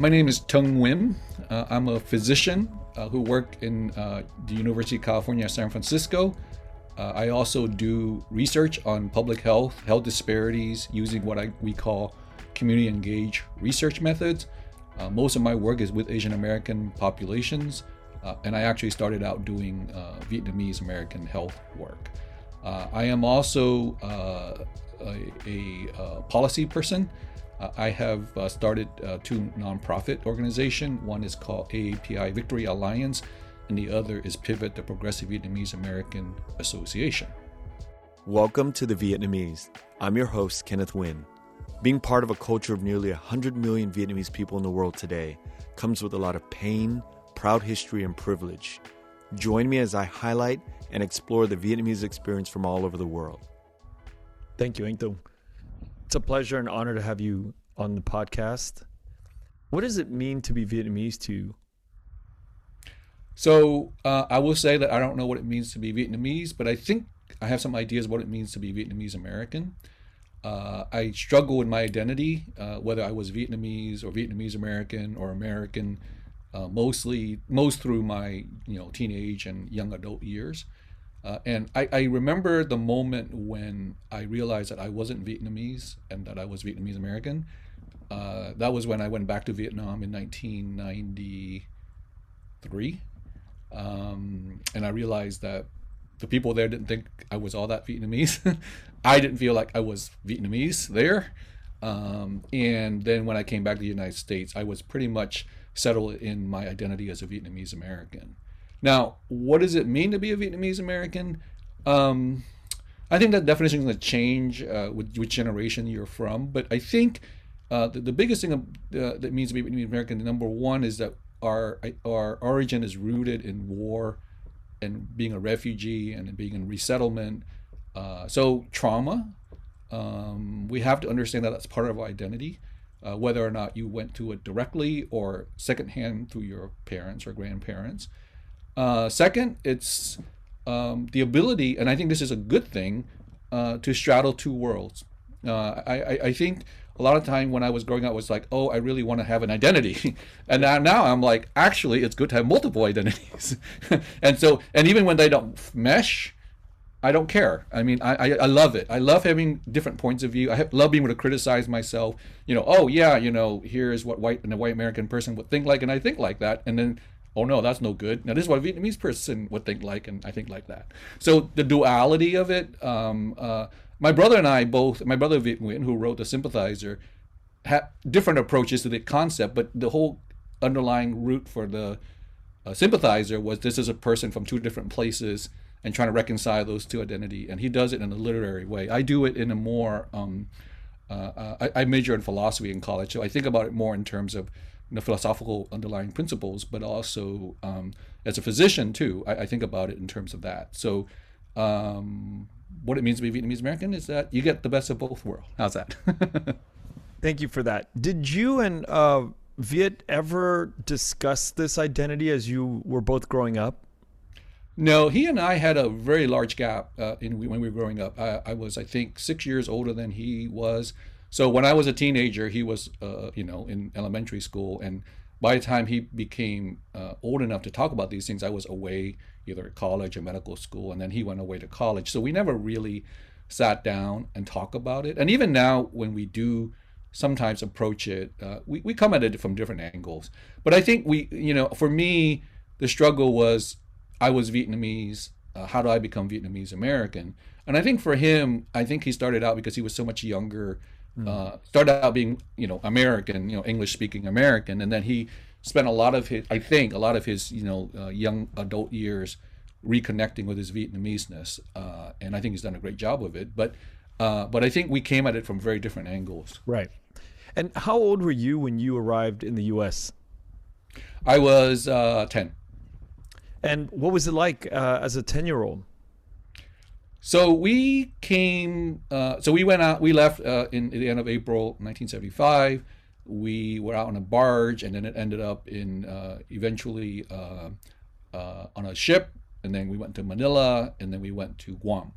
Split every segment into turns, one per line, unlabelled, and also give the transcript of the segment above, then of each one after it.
My name is Tung Nguyen. Uh, I'm a physician uh, who worked in uh, the University of California, San Francisco. Uh, I also do research on public health, health disparities, using what I, we call community engaged research methods. Uh, most of my work is with Asian American populations, uh, and I actually started out doing Vietnamese American health work. I am also a, a policy person. Uh, I have uh, started uh, two nonprofit organizations. One is called AAPI Victory Alliance, and the other is Pivot, the Progressive Vietnamese American Association.
Welcome to the Vietnamese. I'm your host, Kenneth Nguyen. Being part of a culture of nearly 100 million Vietnamese people in the world today comes with a lot of pain, proud history, and privilege. Join me as I highlight and explore the Vietnamese experience from all over the world.
Thank you, Anh Tung. It's a pleasure and honor to have you on the podcast. What does it mean to be Vietnamese to you?
So uh, I will say that I don't know what it means to be Vietnamese, but I think I have some ideas what it means to be Vietnamese American. Uh, I struggle with my identity, uh, whether I was Vietnamese or Vietnamese American or American, uh, mostly most through my you know teenage and young adult years. Uh, and I, I, remember the moment when I realized that I wasn't Vietnamese and that I was Vietnamese American. Uh, that was when I went back to Vietnam in 1993. Um, and I realized that the people there didn't think I was all that Vietnamese. I didn't feel like I was Vietnamese there. Um, and then when I came back to the United States, I was pretty much settled in my identity as a Vietnamese American. Now, what does it mean to be a Vietnamese American? Um, I think that definition is going to change uh, with which generation you're from. But I think uh, the, the, biggest thing uh, that means to be Vietnamese American, number one, is that our our origin is rooted in war and being a refugee and being in resettlement. Uh, so trauma, um, we have to understand that that's part of our identity. Uh, whether or not you went to it directly or secondhand through your parents or grandparents. Uh, second, it's um, the ability, and I think this is a good thing, uh, to straddle two worlds. Uh, I, I, I, think a lot of time when I was growing up was like, oh, I really want to have an identity, and now, now I'm like, actually, it's good to have multiple identities, and so and even when they don't mesh, I don't care. I mean, I, I, I, love it. I love having different points of view. I have, love being able to criticize myself. You know, oh yeah, you know, here's what white and a white American person would think like, and I think like that, and then oh no, that's no good. Now this is what a Vietnamese person would think like, and I think like that. So the duality of it. Um, uh, my brother and I both, my brother Viet Nguyen, who wrote The Sympathizer, had different approaches to the concept, but the whole underlying root for the uh, Sympathizer was this is a person from two different places and trying to reconcile those two identity, and he does it in a literary way. I do it in a more um, uh, uh I, I major in philosophy in college, so I think about it more in terms of you know, philosophical underlying principles, but also um, as a physician too, I, I, think about it in terms of that. So, um, what it means to be Vietnamese American is that you get the best of both worlds. How's that?
Thank you for that. Did you and uh, Viet ever discuss this identity as you were both growing up?
No, he and I had a very large gap uh, in when we were growing up. I, I was, I think, six years older than he was. So when I was a teenager, he was, uh, you know, in elementary school, and by the time he became uh, old enough to talk about these things, I was away either at college or medical school, and then he went away to college. So we never really sat down and talk about it. And even now, when we do sometimes approach it, uh, we we come at it from different angles. But I think we, you know, for me, the struggle was I was Vietnamese. Uh, how do I become Vietnamese American? And I think for him, I think he started out because he was so much younger Mm. Uh, started out being, you know, American, you know, English speaking American, and then he spent a lot of his, I think, a lot of his, you know, uh, young adult years reconnecting with his Vietnameseness, uh, and I think he's done a great job of it. But, uh, but I think we came at it from very different angles.
Right. And how old were you when you arrived in the U.S.?
I was uh, ten.
And what was it like uh, as a ten-year-old?
So we came. Uh, so we went out. We left uh, in the end of April 1975. We were out on a barge, and then it ended up in uh, eventually uh, uh, on a ship, and then we went to Manila, and then we went to Guam.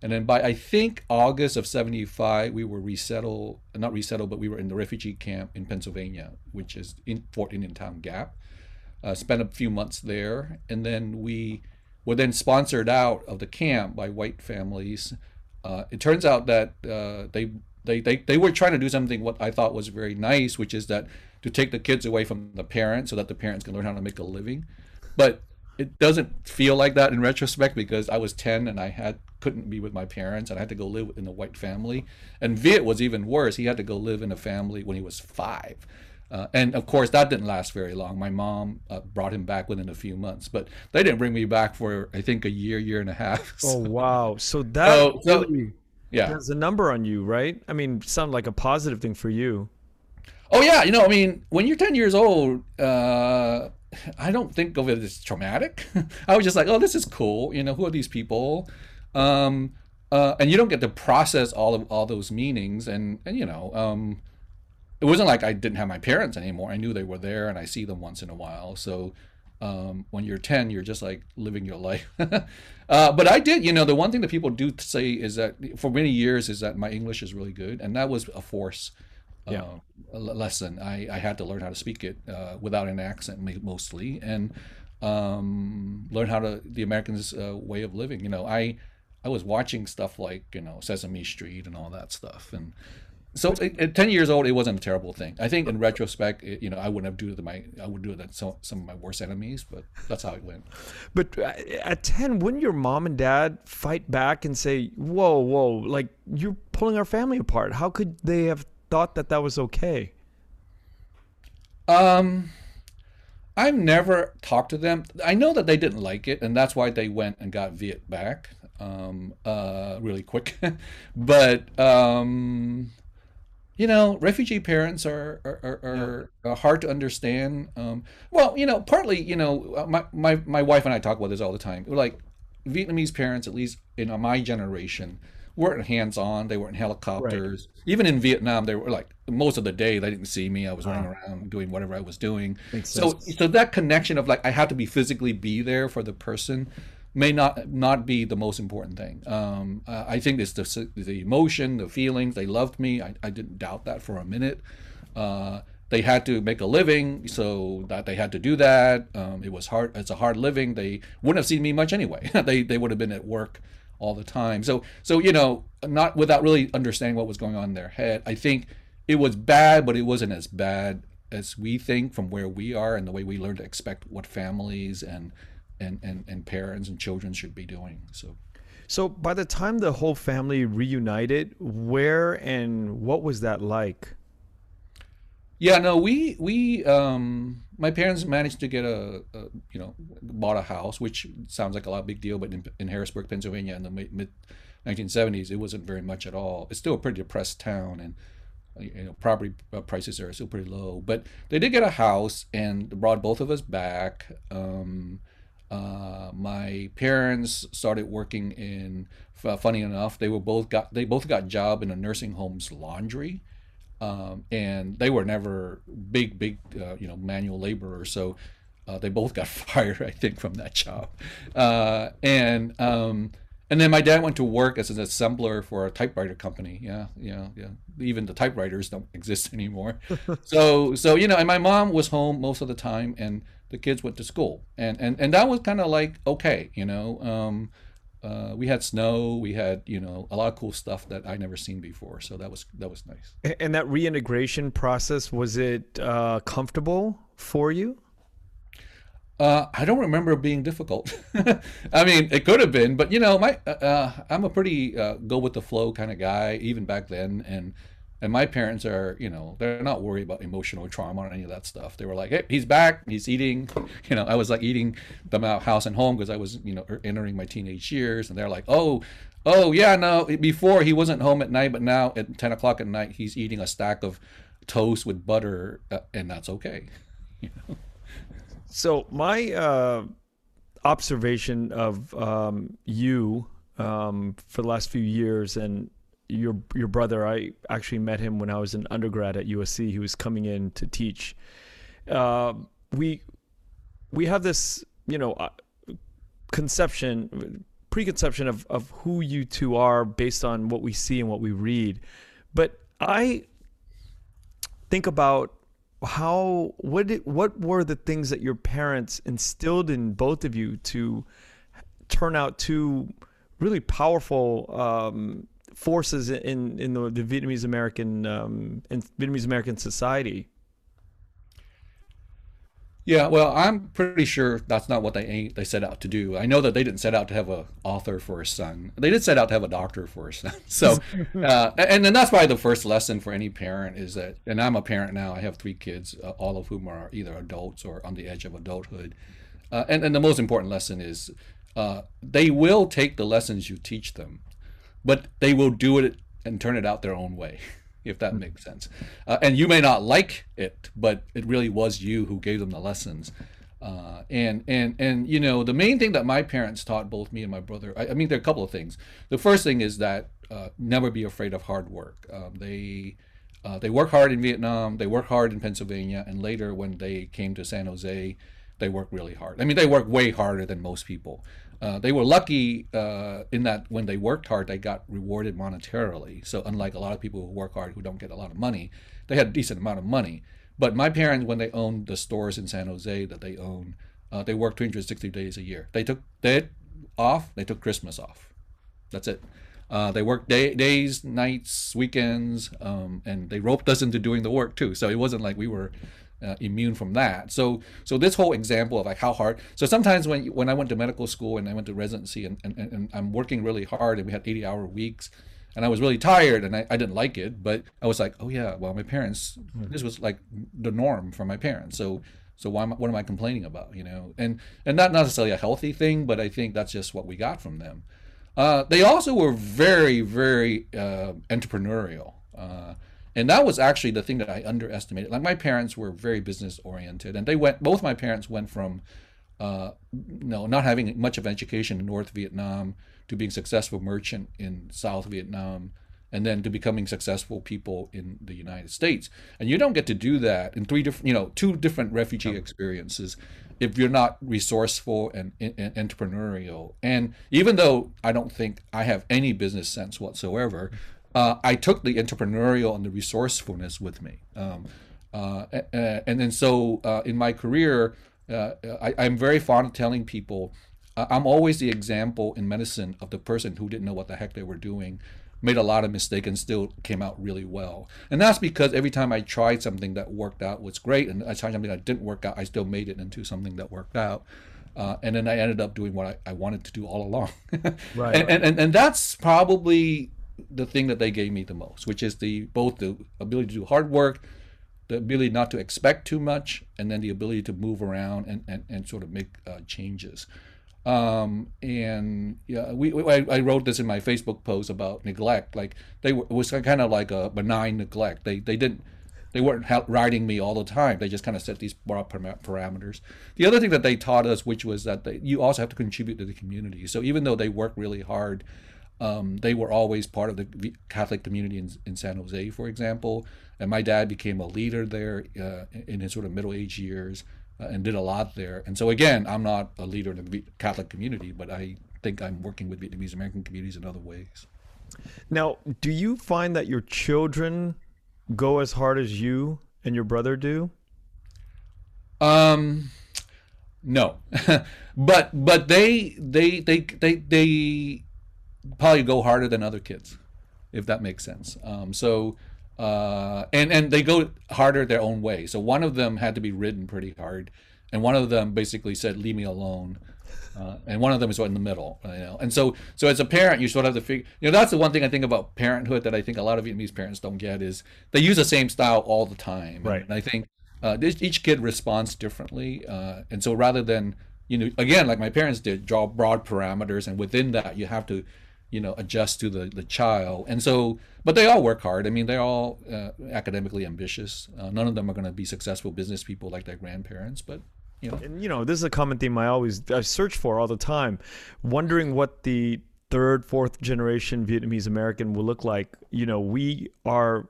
And then by I think August of '75, we were resettled, not resettled, but we were in the refugee camp in Pennsylvania, which is in Fort Indiantown Gap. Uh, spent a few months there, and then we were then sponsored out of the camp by white families. Uh, it turns out that uh, they, they they they were trying to do something what I thought was very nice, which is that to take the kids away from the parents so that the parents can learn how to make a living. But it doesn't feel like that in retrospect because I was 10 and I had couldn't be with my parents and I had to go live in a white family. And Viet was even worse. He had to go live in a family when he was five. Uh, and of course, that didn't last very long. My mom uh, brought him back within a few months, but they didn't bring me back for I think a year, year and a half.
So. Oh wow! So that so, so, really
yeah
has a number on you, right? I mean, sound like a positive thing for you.
Oh yeah, you know, I mean, when you're 10 years old, uh, I don't think of it as traumatic. I was just like, oh, this is cool. You know, who are these people? Um, uh, and you don't get to process all of all those meanings, and and you know, um, it wasn't like I didn't have my parents anymore. I knew they were there, and I see them once in a while. So um, when you're 10, you're just like living your life. uh, but I did, you know, the one thing that people do say is that for many years is that my English is really good, and that was a force yeah. uh, lesson. I, I had to learn how to speak it uh, without an accent mostly, and um, learn how to the Americans' uh, way of living. You know, I I was watching stuff like you know Sesame Street and all that stuff, and so at 10 years old it wasn't a terrible thing i think in retrospect it, you know i wouldn't have do it to my i would do it to some, some of my worst enemies but that's how it went
but uh, at 10 wouldn't your mom and dad fight back and say whoa whoa like you're pulling our family apart how could they have thought that that was okay?
Um, I've never talked to them. I know that they didn't like it, and that's why they went and got Viet back um, uh, really quick. but um, you know, refugee parents are are, are, are hard to understand. Um, well, you know, partly, you know, uh, my, my my wife and I talk about this all the time. Like Vietnamese parents, at least in my generation, weren't hands on. They weren't helicopters. Right. Even in Vietnam, they were like most of the day they didn't see me. I was running around doing whatever I was doing. Makes so sense. so that connection of like I have to be physically be there for the person may not not be the most important thing. Um, I think it's the the emotion, the feelings. They loved me. I, I didn't doubt that for a minute. Uh, they had to make a living, so that they had to do that. Um, it was hard. It's a hard living. They wouldn't have seen me much anyway. they they would have been at work all the time. So so you know, not without really understanding what was going on in their head. I think it was bad, but it wasn't as bad as we think from where we are and the way we learn to expect what families and and and, and parents and children should be doing. So
so by the time the whole family reunited, where and what was that like?
Yeah, no, we we um my parents managed to get a, a, you know bought a house, which sounds like a lot of big deal, but in, in Harrisburg, Pennsylvania, in the mid 1970s, it wasn't very much at all. It's still a pretty depressed town, and you know property uh, prices are still pretty low. But they did get a house and brought both of us back. Um, uh, my parents started working in. Funny enough, they were both got they both got job in a nursing home's laundry um, and they were never big, big, uh, you know, manual laborers. So uh, they both got fired, I think, from that job. Uh, and um, and then my dad went to work as an assembler for a typewriter company. Yeah, yeah, yeah. Even the typewriters don't exist anymore. so so you know, and my mom was home most of the time, and the kids went to school, and and and that was kind of like okay, you know. Um, uh, we had snow. We had you know a lot of cool stuff that I never seen before. So that was that was nice.
And that reintegration process was it uh, comfortable for you?
Uh, I don't remember being difficult. I mean, it could have been, but you know, my uh, uh, I'm a pretty uh, go with the flow kind of guy, even back then, and and my parents are, you know, they're not worried about emotional trauma or any of that stuff. They were like, hey, he's back, he's eating. You know, I was like eating them out house and home because I was, you know, er, entering my teenage years. And they're like, oh, oh, yeah, no, before he wasn't home at night, but now at 10 o'clock at night, he's eating a stack of toast with butter, uh, and that's okay.
So, my uh, observation of um, you um, for the last few years, and your your brother. I actually met him when I was an undergrad at USC. He was coming in to teach. Uh, we we have this, you know, uh, conception, preconception of of who you two are based on what we see and what we read, but I think about how what did, what were the things that your parents instilled in both of you to turn out two really powerful um, forces in in the, the Vietnamese American um, in Vietnamese American society.
Yeah, well, I'm pretty sure that's not what they they set out to do. I know that they didn't set out to have a author for a son. They did set out to have a doctor for a son. So, uh, and then that's probably the first lesson for any parent is that. And I'm a parent now. I have three kids, uh, all of whom are either adults or on the edge of adulthood. Uh, and and the most important lesson is uh, they will take the lessons you teach them, but they will do it and turn it out their own way. if that makes sense. Uh, and you may not like it, but it really was you who gave them the lessons. Uh, and and and you know the main thing that my parents taught both me and my brother. I, I mean, there are a couple of things. The first thing is that uh, never be afraid of hard work. Um, they uh, they work hard in Vietnam. They work hard in Pennsylvania, and later when they came to San Jose, they work really hard. I mean, they work way harder than most people. Uh, they were lucky uh, in that when they worked hard, they got rewarded monetarily. So unlike a lot of people who work hard who don't get a lot of money, they had a decent amount of money. But my parents, when they owned the stores in San Jose that they own, uh, they worked 360 days a year. They took they off. They took Christmas off. That's it. Uh, they worked day, days, nights, weekends, um, and they roped us into doing the work too. So it wasn't like we were uh, immune from that. So so this whole example of like how hard. So sometimes when when I went to medical school and I went to residency and, and, and I'm working really hard and we had 80 hour weeks and I was really tired and I, I didn't like it, but I was like, oh yeah, well my parents, this was like the norm for my parents. So so why am, what am I complaining about? You know, and and not necessarily a healthy thing, but I think that's just what we got from them. Uh, they also were very very uh, entrepreneurial. Uh, and that was actually the thing that I underestimated. Like my parents were very business oriented, and they went. Both my parents went from, uh, you know, not having much of education in North Vietnam to being successful merchant in South Vietnam, and then to becoming successful people in the United States. And you don't get to do that in three different, you know, two different refugee experiences if you're not resourceful and, and, and, entrepreneurial. And even though I don't think I have any business sense whatsoever, uh, I took the entrepreneurial and the resourcefulness with me. Um, uh, and then so uh, in my career, uh, I, am very fond of telling people I'm always the example in medicine of the person who didn't know what the heck they were doing, made a lot of mistakes, and still came out really well. And that's because every time I tried something that worked out was great, and I tried something that didn't work out, I still made it into something that worked out. Uh, and then I ended up doing what I, I wanted to do all along. right. And, and, and that's probably the thing that they gave me the most, which is the both the ability to do hard work, the ability not to expect too much, and then the ability to move around and, and, and sort of make uh, changes. Um, and yeah, we, we I, wrote this in my Facebook post about neglect. Like they were, it was kind of like a benign neglect. They they didn't they weren't riding me all the time. They just kind of set these broad parameters. The other thing that they taught us, which was that they, you also have to contribute to the community. So even though they work really hard, um, they were always part of the Catholic community in, in, San Jose, for example. And my dad became a leader there uh, in his sort of middle age years uh, and did a lot there. And so, again, I'm not a leader in the Catholic community, but I think I'm working with Vietnamese American communities in other ways.
Now, do you find that your children go as hard as you and your brother do?
Um, no, but but they they they they they probably go harder than other kids, if that makes sense. Um, so, uh, and and they go harder their own way. So one of them had to be ridden pretty hard, and one of them basically said, "Leave me alone." Uh, and one of them is right in the middle, you know. And so, so as a parent, you sort of have to figure. You know, that's the one thing I think about parenthood that I think a lot of Vietnamese parents don't get is they use the same style all the time.
Right.
And I think uh, each kid responds differently, uh, and so rather than you know, again, like my parents did, draw broad parameters, and within that, you have to you know adjust to the the child. And so but they all work hard. I mean they're all uh, academically ambitious. Uh, none of them are going to be successful business people like their grandparents but you know.
And you know this is a common theme i always i search for all the time. Wondering what the third fourth generation vietnamese american will look like. You know we are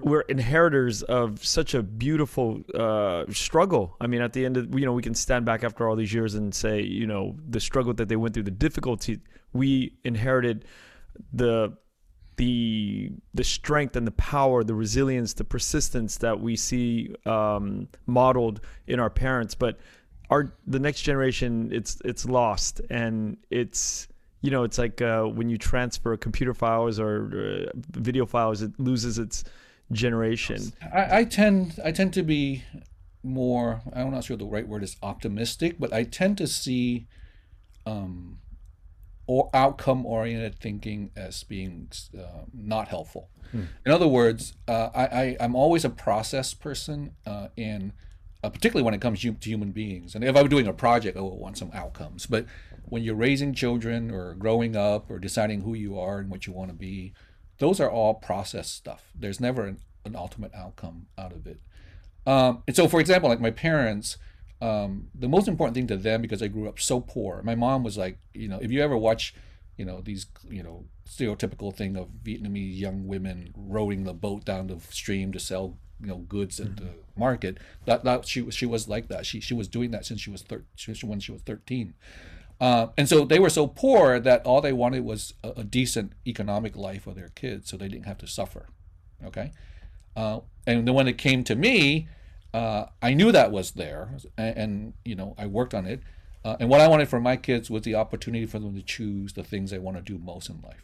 we're inheritors of such a beautiful uh, struggle. I mean, at the end of you know, we can stand back after all these years and say, you know, the struggle that they went through, the difficulty we inherited, the the the strength and the power, the resilience, the persistence that we see um, modeled in our parents. But our the next generation, it's it's lost, and it's you know, it's like uh, when you transfer computer files or uh, video files, it loses its generation.
I, I tend I tend to be more I'm not sure the right word is optimistic, but I tend to see um, or outcome oriented thinking as being uh, not helpful. Hmm. In other words, uh, I, I am always a process person, uh, and uh, particularly when it comes to human beings. And if I'm doing a project, I would want some outcomes. But when you're raising children or growing up or deciding who you are and what you want to be, those are all process stuff. There's never an, an ultimate outcome out of it. Um, and so, for example, like my parents, um, the most important thing to them because I grew up so poor. My mom was like, you know, if you ever watch, you know, these, you know, stereotypical thing of Vietnamese young women rowing the boat down the stream to sell, you know, goods at the mm-hmm. market. That that she was she was like that. She she was doing that since she was thir- when she was thirteen. Uh, and so they were so poor that all they wanted was a, a, decent economic life for their kids, so they didn't have to suffer. Okay, uh, and then when it came to me, uh, I knew that was there, and, and, you know I worked on it. Uh, and what I wanted for my kids was the opportunity for them to choose the things they want to do most in life.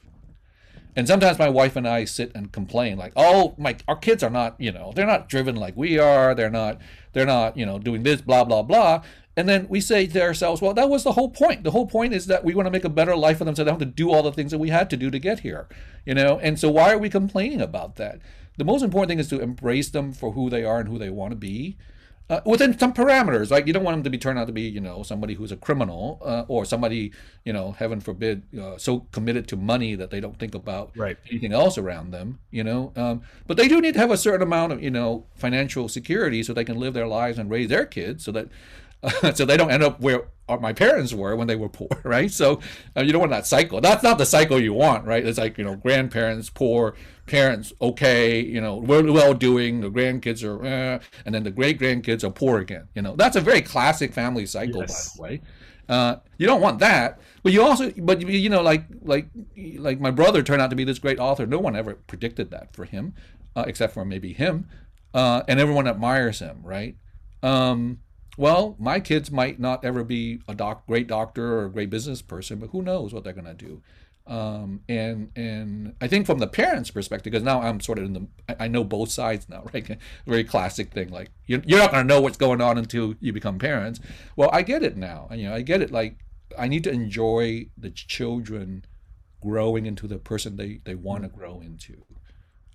And sometimes my wife and I sit and complain, like, "Oh, my, our kids are not, you know, they're not driven like we are. They're not, they're not, you know, doing this, blah blah blah." And then we say to ourselves, "Well, that was the whole point. The whole point is that we want to make a better life for them, so they don't have to do all the things that we had to do to get here, you know." And so, why are we complaining about that? The most important thing is to embrace them for who they are and who they want to be. Uh, within some parameters. Like you don't want them to be turned out to be, you know, somebody who's a criminal uh, or somebody, you know, heaven forbid, uh, so committed to money that they don't think about
right.
anything else around them. You know, um, but they do need to have a certain amount of, you know, financial security so they can live their lives and raise their kids, so that so they don't end up where my parents were when they were poor, right? So uh, you don't want that cycle. That's not the cycle you want, right? It's like you know, grandparents poor, parents okay, you know, well, well doing. The grandkids are, eh, and then the great grandkids are poor again. You know, that's a very classic family cycle, yes. by the way. Uh, you don't want that, but you also, but you know, like like like my brother turned out to be this great author. No one ever predicted that for him, uh, except for maybe him, uh, and everyone admires him, right? Um, well, my kids might not ever be a doc, great doctor or a great business person, but who knows what they're going to do. Um, and and I think from the parents' perspective, because now I'm sort of in the, I know both sides now, right? Very classic thing, like you're, you're not going to know what's going on until you become parents. Well, I get it now. You know, I get it. Like I need to enjoy the children growing into the person they they want to grow into.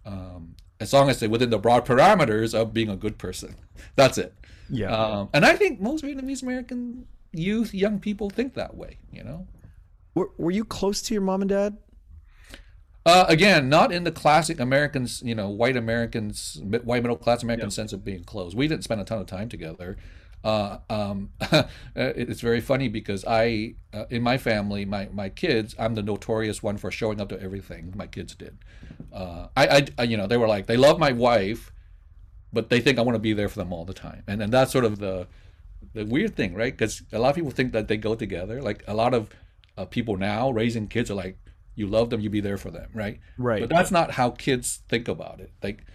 Um, as long as they're within the broad parameters of being a good person. That's it.
Yeah.
Um, and I think most Vietnamese American youth, young people think that way, you know?
Were, were you close to your mom and dad?
Uh, again, not in the classic Americans, you know, white Americans, white middle class American sense of being close. We didn't spend a ton of time together. Uh, um, it's very funny because I, uh, in my family, my, my kids, I'm the notorious one for showing up to everything my kids did. Uh, I, I, you know, they were like, they love my wife, but they think I want to be there for them all the time. And and that's sort of the the weird thing, right? Because a lot of people think that they go together. Like a lot of uh, people now raising kids are like, you love them, you be there for them, right?
Right.
But that's not how kids think about it. Like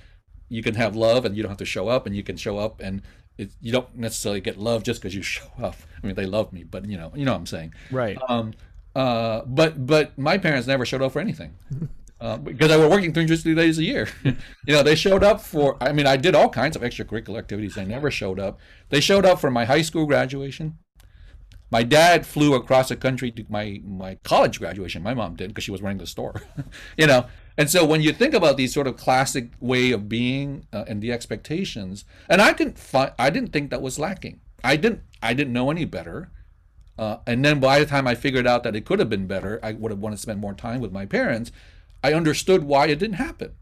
you can have love and you don't have to show up, and you can show up and it, you don't necessarily get love just because you show up. I mean, they love me, but you know, you know what I'm saying.
Right.
Um. Uh. But but my parents never showed up for anything. Uh, because I were working 360 days a year. you know, they showed up for, I mean, I did all kinds of extracurricular activities. They never showed up. They showed up for my high school graduation. My dad flew across the country to my, my college graduation. My mom did because she was running the store, you know. And so when you think about these sort of classic way of being uh, and the expectations, and I didn't find, I didn't think that was lacking. I didn't, I didn't know any better. Uh, and then by the time I figured out that it could have been better, I would have wanted to spend more time with my parents. I understood why it didn't happen,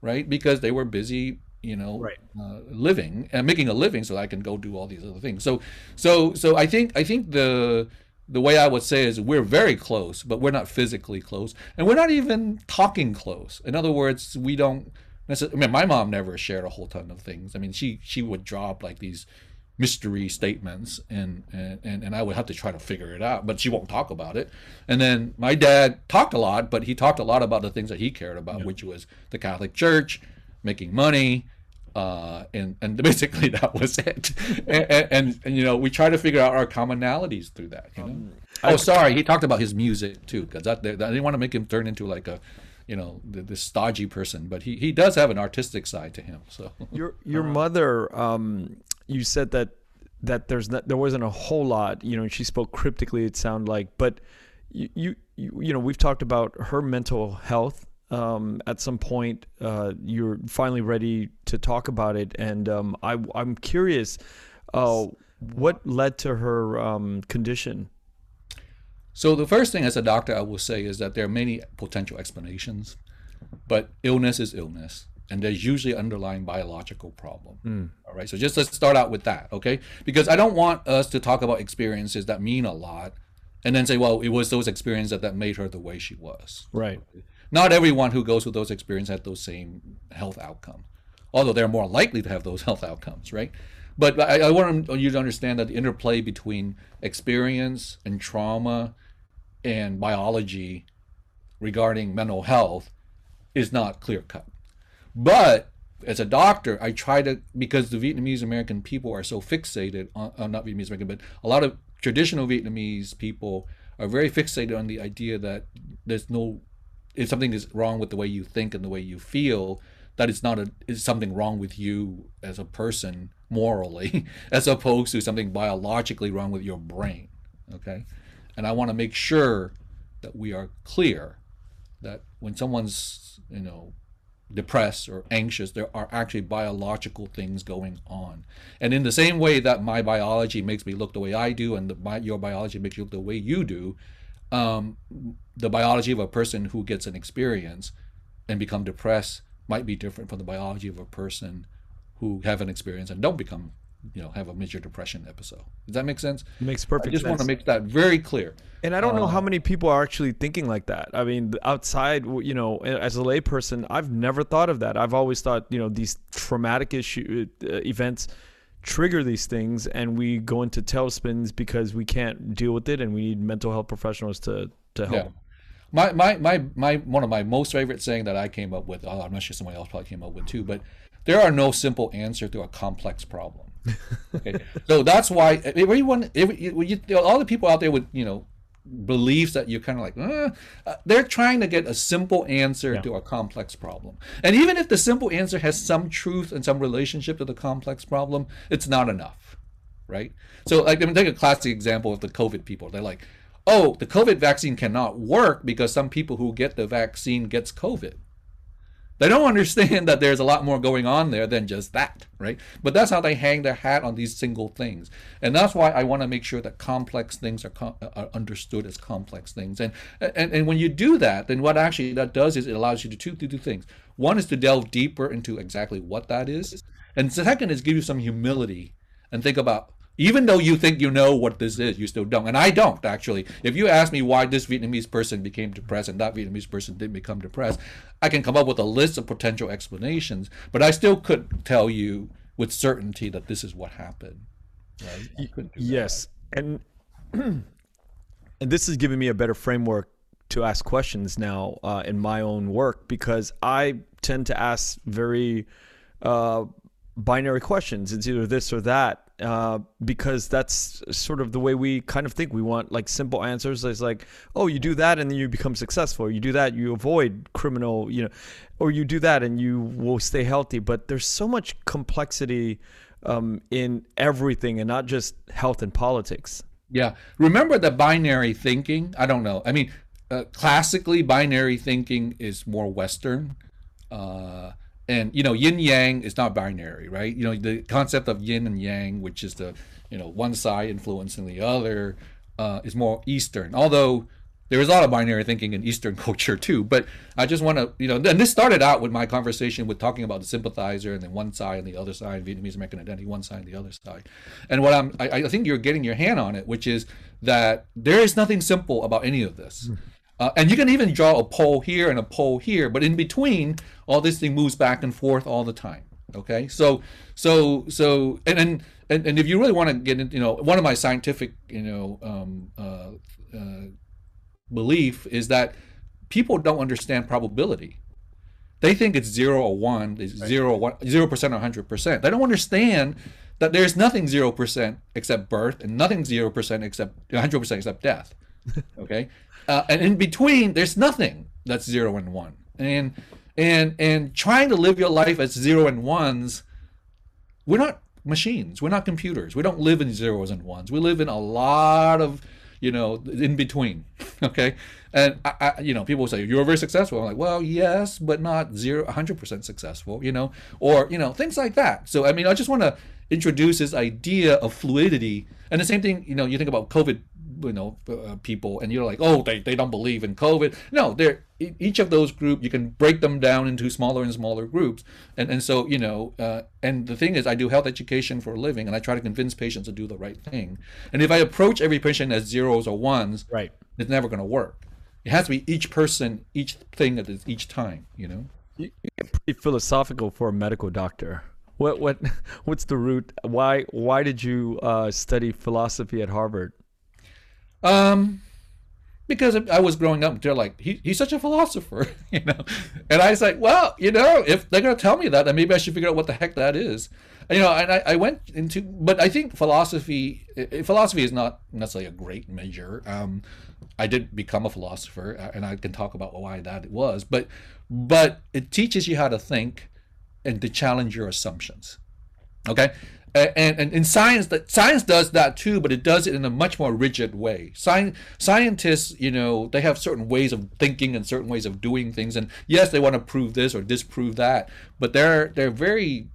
right? Because they were busy, you know,
right.
uh, living and making a living, so I can go do all these other things. So, so, so I think I think the the way I would say is we're very close, but we're not physically close, and we're not even talking close. In other words, we don't necess- I mean, my mom never shared a whole ton of things. I mean, she she would drop like these mystery statements and, and and I would have to try to figure it out but she won't talk about it and then my dad talked a lot but he talked a lot about the things that he cared about which was the Catholic Church making money uh, and and basically that was it and, and, and you know we try to figure out our commonalities through that you know oh sorry he talked about his music too because I didn't want to make him turn into like a you know this stodgy person but he, he does have an artistic side to him so
your your mother um you said that that there's not, there wasn't a whole lot, you know, she spoke cryptically. It sounded like, but you, you, you, you know, we've talked about her mental health. Um, at some point, uh, you're finally ready to talk about it, and um, I, I'm curious, uh, what led to her um, condition?
So the first thing as a doctor I will say is that there are many potential explanations, but illness is illness and there's usually underlying biological problem. Mm. All right, so just let's start out with that, okay? Because I don't want us to talk about experiences that mean a lot, and then say, well, it was those experiences that, that made her the way she was.
Right.
Not everyone who goes through those experiences had those same health outcomes, although they're more likely to have those health outcomes, right? But I, I want you to understand that the interplay between experience and trauma and biology regarding mental health is not clear cut but as a doctor, I try to because the Vietnamese American people are so fixated on, on not Vietnamese American, but a lot of traditional Vietnamese people are very fixated on the idea that there's no if something is wrong with the way you think and the way you feel, that it's not a is something wrong with you as a person morally, as opposed to something biologically wrong with your brain. Okay, and I want to make sure that we are clear that when someone's you know depressed or anxious, there are actually biological things going on. And in the same way that my biology makes me look the way I do, and the, my, your biology makes you look the way you do, um, the biology of a person who gets an experience and become depressed might be different from the biology of a person who have an experience and don't become you know have a major depression episode. Does that make sense?
It makes perfect.
I just
sense.
want to make that very clear.
And I don't know how uh, many people are actually thinking like that. I mean, outside, you know, as a layperson, I've never thought of that. I've always thought, you know, these traumatic issue uh, events trigger these things, and we go into tailspins because we can't deal with it, and we need mental health professionals to to help. Yeah.
My, my my my one of my most favorite saying that I came up with. Oh, I'm not sure somebody else probably came up with too, but there are no simple answer to a complex problem okay. So that's why everyone, every, you, all the people out there with you know beliefs that you're kind of like, uh, they're trying to get a simple answer yeah. to a complex problem. And even if the simple answer has some truth and some relationship to the complex problem, it's not enough, right? So, like, I mean, take a classic example of the COVID people. They're like, oh, the COVID vaccine cannot work because some people who get the vaccine gets COVID. They don't understand that there's a lot more going on there than just that, right? But that's how they hang their hat on these single things. And that's why I want to make sure that complex things are, com- uh, are understood as complex things. And, and and when you do that, then what actually that does is it allows you to two, to do things. One is to delve deeper into exactly what that is. And second is give you some humility and think about even though you think you know what this is, you still don't. And I don't actually. If you ask me why this Vietnamese person became depressed and that Vietnamese person didn't become depressed, I can come up with a list of potential explanations, but I still couldn't tell you with certainty that this is what happened.
Right? Yes. And and this is giving me a better framework to ask questions now uh, in my own work because I tend to ask very uh, binary questions. It's either this or that uh, because that's sort of the way we kind of think. We want like simple answers. It's like, oh, you do that and then you become successful. You do that, you avoid criminal, you know, or you do that and you will stay healthy. But there's so much complexity um, in everything and not just health and politics.
Yeah. Remember the binary thinking? I don't know. I mean, uh, classically, binary thinking is more Western. Uh, and you know yin yang is not binary right? You know the concept of yin and yang which is the you know one side influencing the other uh, is more eastern. Although there is a lot of binary thinking in eastern culture too. But i just want to you know and this started out with my conversation with talking about the sympathizer and then one side and the other side vietnamese american identity one side and the other side. And what i'm I, I think you're getting your hand on it which is that there is nothing simple about any of this Uh, and you can even draw a pole here and a pole here, but in between, all this thing moves back and forth all the time. Okay, so so so and and and, and if you really want to get into, you know, one of my scientific, you know, um, uh, uh, belief is that people don't understand probability. They think it's zero or one, it's zero one, zero percent or hundred percent. They don't understand that there's nothing zero percent except birth, and nothing zero percent except hundred percent except death. Okay, uh, and in between, there's nothing that's zero and one. And and and trying to live your life as zero and ones, we're not machines. We're not computers. We don't live in zeros and ones. We live in a lot of you know, in between. Okay. And I, I, you know, people say you're very successful. I'm like, well, yes, but not zero, 100% successful, you know, or, you know, things like that. So, I mean, I just want to introduce this idea of fluidity. And the same thing, you know, you think about COVID you know uh, people and you're like oh they, they don't believe in covid. No they're each of those groups you can break them down into smaller and smaller groups. And and so you know uh, and the thing is i do health education for a living and i try to convince patients to do the right thing. And if i approach every patient as zeros or ones
right.
it's never going to work. It has to be each person each thing at each time you know?
You get pretty philosophical for a medical doctor. What what what's the root why why did you uh, study philosophy at harvard
um, because I was growing up, they're like, he, he's such a philosopher, you know. And I was like, well, you know, if they're gonna tell me that, then maybe I should figure out what the heck that is. You know, and I, I went into, but I think philosophy, philosophy is not necessarily a great measure. Um, I did become a philosopher, uh, and I can talk about why that was, but but it teaches you how to think and to challenge your assumptions. Okay, and, and in science that science does that too but it does it in a much more rigid way. Sci- scientists you know they have certain ways of thinking and certain ways of doing things and yes they want to prove this or disprove that but they're they're very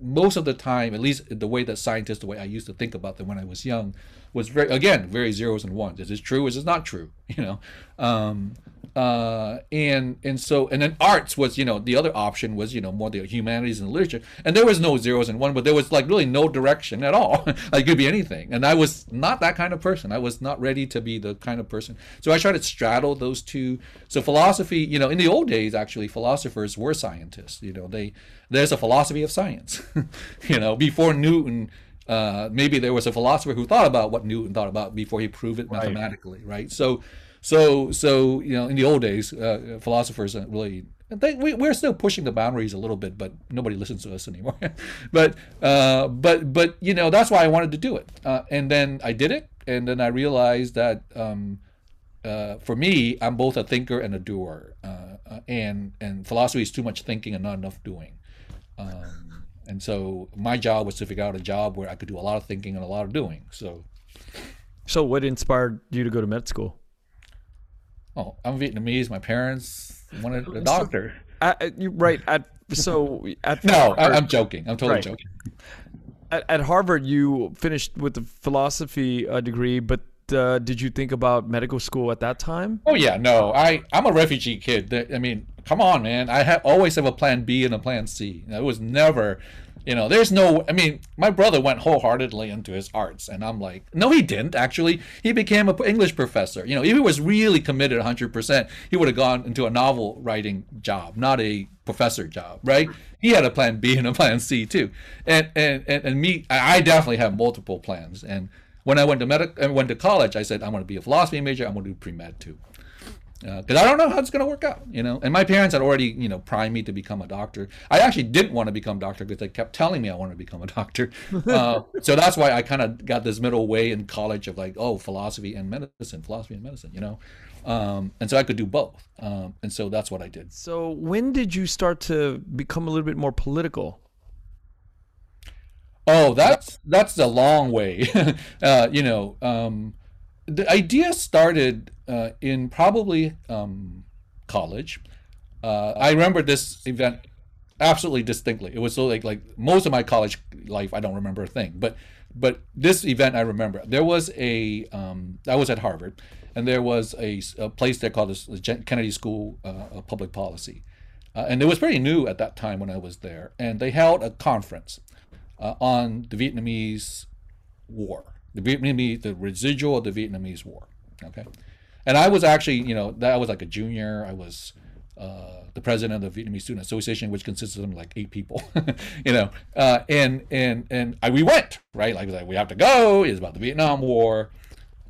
most of the time at least the way that scientists the way i used to think about them when i was young was very again very zeros and ones. Is this true? Is this not true? You know? Um, uh, and and so and then arts was you know the other option was you know more the humanities and literature. And there was no zeros and one but there was like really no direction at all. Like it could be anything. And i was not that kind of person. I was not ready to be the kind of person. So i tried to straddle those two. So philosophy you know in the old days actually philosophers were scientists you know. They there's a philosophy of science you know. Before newton uh, maybe there was a philosopher who thought about what Newton thought about before he proved it mathematically, right? right? So, so so you know in the old days uh, philosophers really they, we, we're still pushing the boundaries a little bit but nobody listens to us anymore. But uh, but but you know that's why i wanted to do it. Uh, and then i did it and then i realized that um, uh, for me i'm both a thinker and a doer. Uh, uh, and and philosophy is too much thinking and not enough doing. Um, and so my job was to figure out a job where i could do a lot of thinking and a lot of doing so.
So what inspired you to go to med school
Oh, I'm Vietnamese. My parents wanted a doctor.
So, you right at so at
no, Harvard, I'm joking. I'm totally right. joking.
At, at, Harvard, you finished with a philosophy uh, degree, but uh, did you think about medical school at that time?
Oh yeah, no. I I'm a refugee kid. I mean, come on, man. I ha- always have a plan B and a plan C. It was never you know, there's no. I mean, my brother went wholeheartedly into his arts, and I'm like, no, he didn't. Actually, he became an English professor. You know, if he was really committed 100, percent he would have gone into a novel writing job, not a professor job, right? He had a plan B and a plan C too, and and and, and me, I definitely have multiple plans. And when I went to medic, I went to college, I said I'm going to be a philosophy major. I'm going to do pre med too because uh, I don't know how it's going to work out, you know. And my parents had already, you know, primed me to become a doctor. I actually didn't want to become a doctor because they kept telling me I wanted to become a doctor. Uh, so that's why I kind of got this middle way in college of like, oh, philosophy and medicine, philosophy and medicine, you know. Um, and so I could do both. Um, and so that's what I did.
So when did you start to become a little bit more political?
Oh, that's that's a long way. uh, you know, um, the idea started uh, in probably um, college. Uh, I remember this event absolutely distinctly. It was so like like most of my college life, I don't remember a thing, but but this event I remember. There was a um, I was at Harvard, and there was a, a place there called the Kennedy School uh, of Public Policy, uh, and it was pretty new at that time when I was there. And they held a conference uh, on the Vietnamese War, the Vietnamese, the residual of the Vietnamese War. Okay, And I was actually, you know, that I was like a junior. I was uh, the president of the Vietnamese Student Association, which consisted of like eight people, you know, uh, and and and I, we went right, like, like we have to go. It's about the Vietnam War.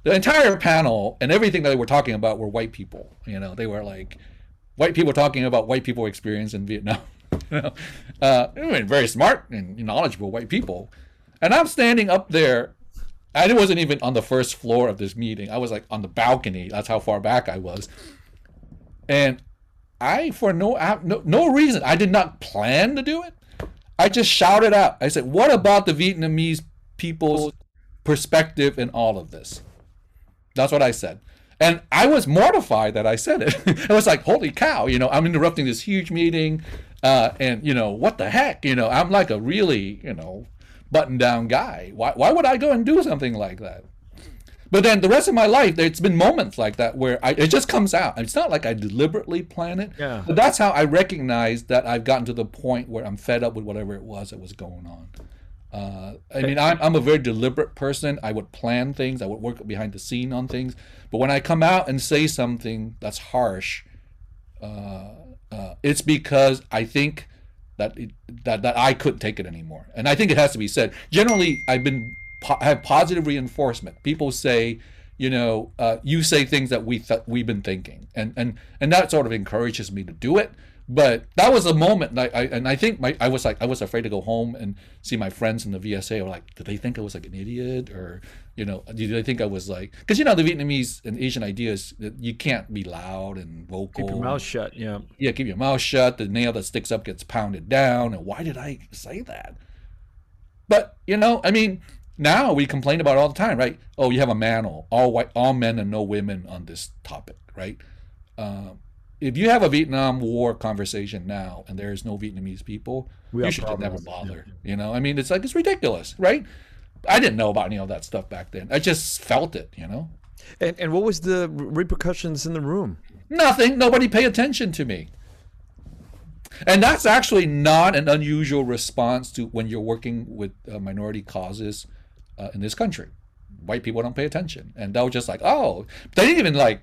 The entire panel and everything that they were talking about were white people. You know, they were like white people talking about white people experience in Vietnam. you know, uh, I mean, very smart and knowledgeable white people, and I'm standing up there. I wasn't even on the first floor of this meeting. I was like on the balcony. That's how far back I was. And I, for no, no no reason, I did not plan to do it. I just shouted out. I said, "What about the Vietnamese people's perspective in all of this?" That's what I said. And I was mortified that I said it. I was like, holy cow, you know, I'm interrupting this huge meeting. Uh, and, you know, what the heck? You know, I'm like a really, you know, button down guy. Why, why would I go and do something like that? But then the rest of my life, it's been moments like that where I, it just comes out. It's not like I deliberately plan it.
Yeah.
But that's how I recognize that I've gotten to the point where I'm fed up with whatever it was that was going on. Uh, I mean, I'm, I'm a very deliberate person. I would plan things. I would work behind the scene on things. But when I come out and say something that's harsh, uh, uh, it's because I think that that that I couldn't take it anymore. And I think it has to be said. Generally, I've been po- have positive reinforcement. People say, you know, uh, you say things that we th- we've been thinking, and and and that sort of encourages me to do it. But that was a moment, and I, I, and I think my I was like I was afraid to go home and see my friends in the VSA. Or like, did they think I was like an idiot, or you know, did they think I was like? Because you know, the Vietnamese and Asian ideas, that you can't be loud and vocal.
Keep your mouth shut. Yeah.
Yeah, keep your mouth shut. The nail that sticks up gets pounded down. And why did I say that? But you know, I mean, now we complain about it all the time, right? Oh, you have a manel, all white, all men and no women on this topic, right? Um, if you have a Vietnam War conversation now and there is no Vietnamese people,
We
you should just never
problems.
bother. You know, I mean, it's like it's ridiculous, right? I didn't know about any of that stuff back then. I just felt it, you know.
And and what was the repercussions in the room?
Nothing. Nobody pay attention to me. And that's actually not an unusual response to when you're working with uh, minority causes uh, in this country. White people don't pay attention, and they were just like, "Oh," they didn't even like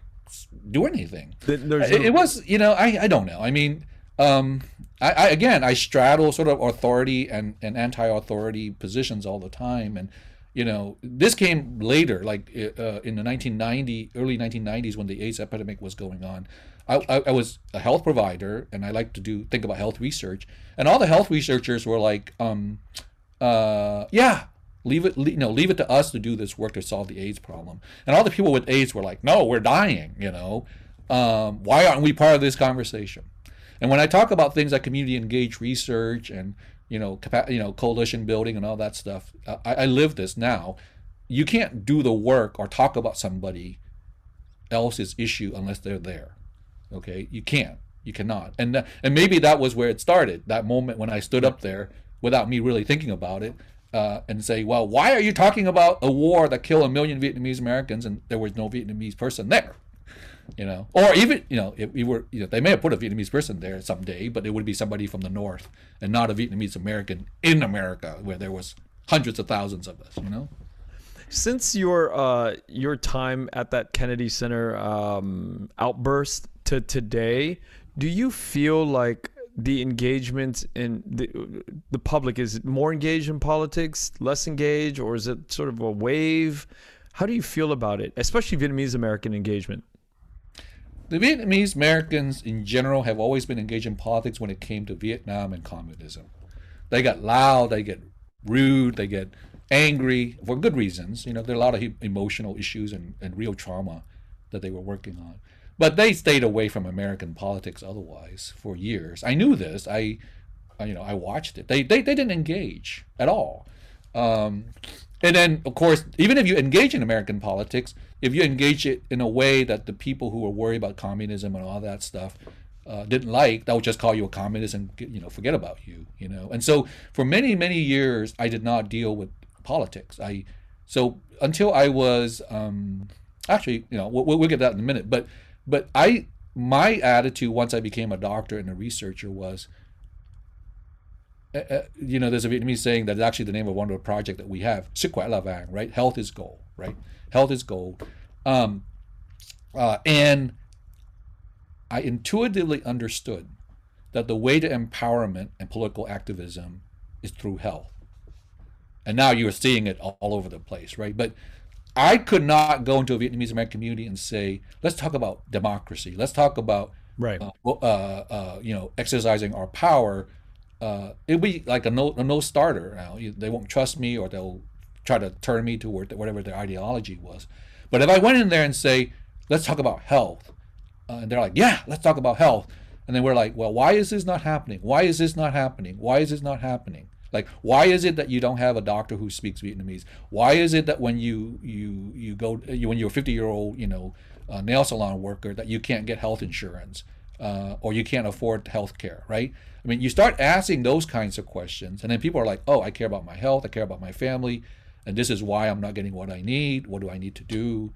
do anything.
Th- there's
It,
no-
it was, you know, I, I don't know. I mean, um, I, I again, I straddle sort of authority and, and anti-authority positions all the time, and you know, this came later, like uh, in the 1990, early 1990s, when the AIDS epidemic was going on. I, I, I was a health provider, and I like to do think about health research, and all the health researchers were like, um, uh, yeah, leave it, you know, leave it to us to do this work to solve the AIDS problem. And all the people with AIDS were like, no, we're dying, you know. Um, why aren't we part of this conversation? And when I talk about things like community engaged research and you know, capa- you know, coalition building and all that stuff, uh, I, I live this now. You can't do the work or talk about somebody else's issue unless they're there. Okay, you can't. You cannot. And th- and maybe that was where it started. That moment when I stood up there without me really thinking about it. Uh, and say, well, why are you talking about a war that killed a million Vietnamese Americans and there was no Vietnamese person there? You know, or even you know, if we were, you know, they may have put a Vietnamese person there someday, but it would be somebody from the north and not a Vietnamese American in America where there was hundreds of thousands of us, you know.
Since your uh, your time at that Kennedy Center um, outburst to today, do you feel like the engagement in the the public is more engaged in politics, less engaged, or is it sort of a wave? How do you feel about it, especially Vietnamese American engagement?
The Vietnamese Americans in general have always been engaged in politics when it came to Vietnam and communism. They get loud, they get rude, they get angry for good reasons. You know, there are a lot of emotional issues and, and real trauma that they were working on. But they stayed away from American politics otherwise for years. I knew this. I, I you know, I watched it. They, they, they didn't engage at all. Um, and then, of course, even if you engage in American politics, if you engage it in a way that the people who were worried about communism and all that stuff uh, didn't like, that would just call you a communist and you know forget about you. You know. And so for many many years, I did not deal with politics. I so until I was um, actually, you know, we'll, we'll get that in a minute. But but I my attitude once I became a doctor and a researcher was uh, uh, you know, there's a Vietnamese saying that's actually the name of one of the project that we have, Sức khỏe là vàng, right? Health is gold, right? Health is gold. Um, Uh, and I intuitively understood that the way to empowerment and political activism is through health. And now you're seeing it all, all over the place, right? But I could not go into a Vietnamese American community and say, let's talk about democracy. Let's talk about
right.
Uh, uh, uh, you know, exercising our power. Uh, it'd be like a no, a no starter. They won't trust me, or they'll try to turn me to whatever their ideology was. But if I went in there and say, let's talk about health, uh, and they're like, yeah, let's talk about health, and then we're like, well, why is this not happening? Why is this not happening? Why is this not happening? Like, why is it that you don't have a doctor who speaks Vietnamese? Why is it that when you you you go you, when you're a 50 year old you know uh, nail salon worker that you can't get health insurance uh, or you can't afford health care, right? I mean, you start asking those kinds of questions, and then people are like, "Oh, I care about my health. I care about my family, and this is why I'm not getting what I need. What do I need to do?"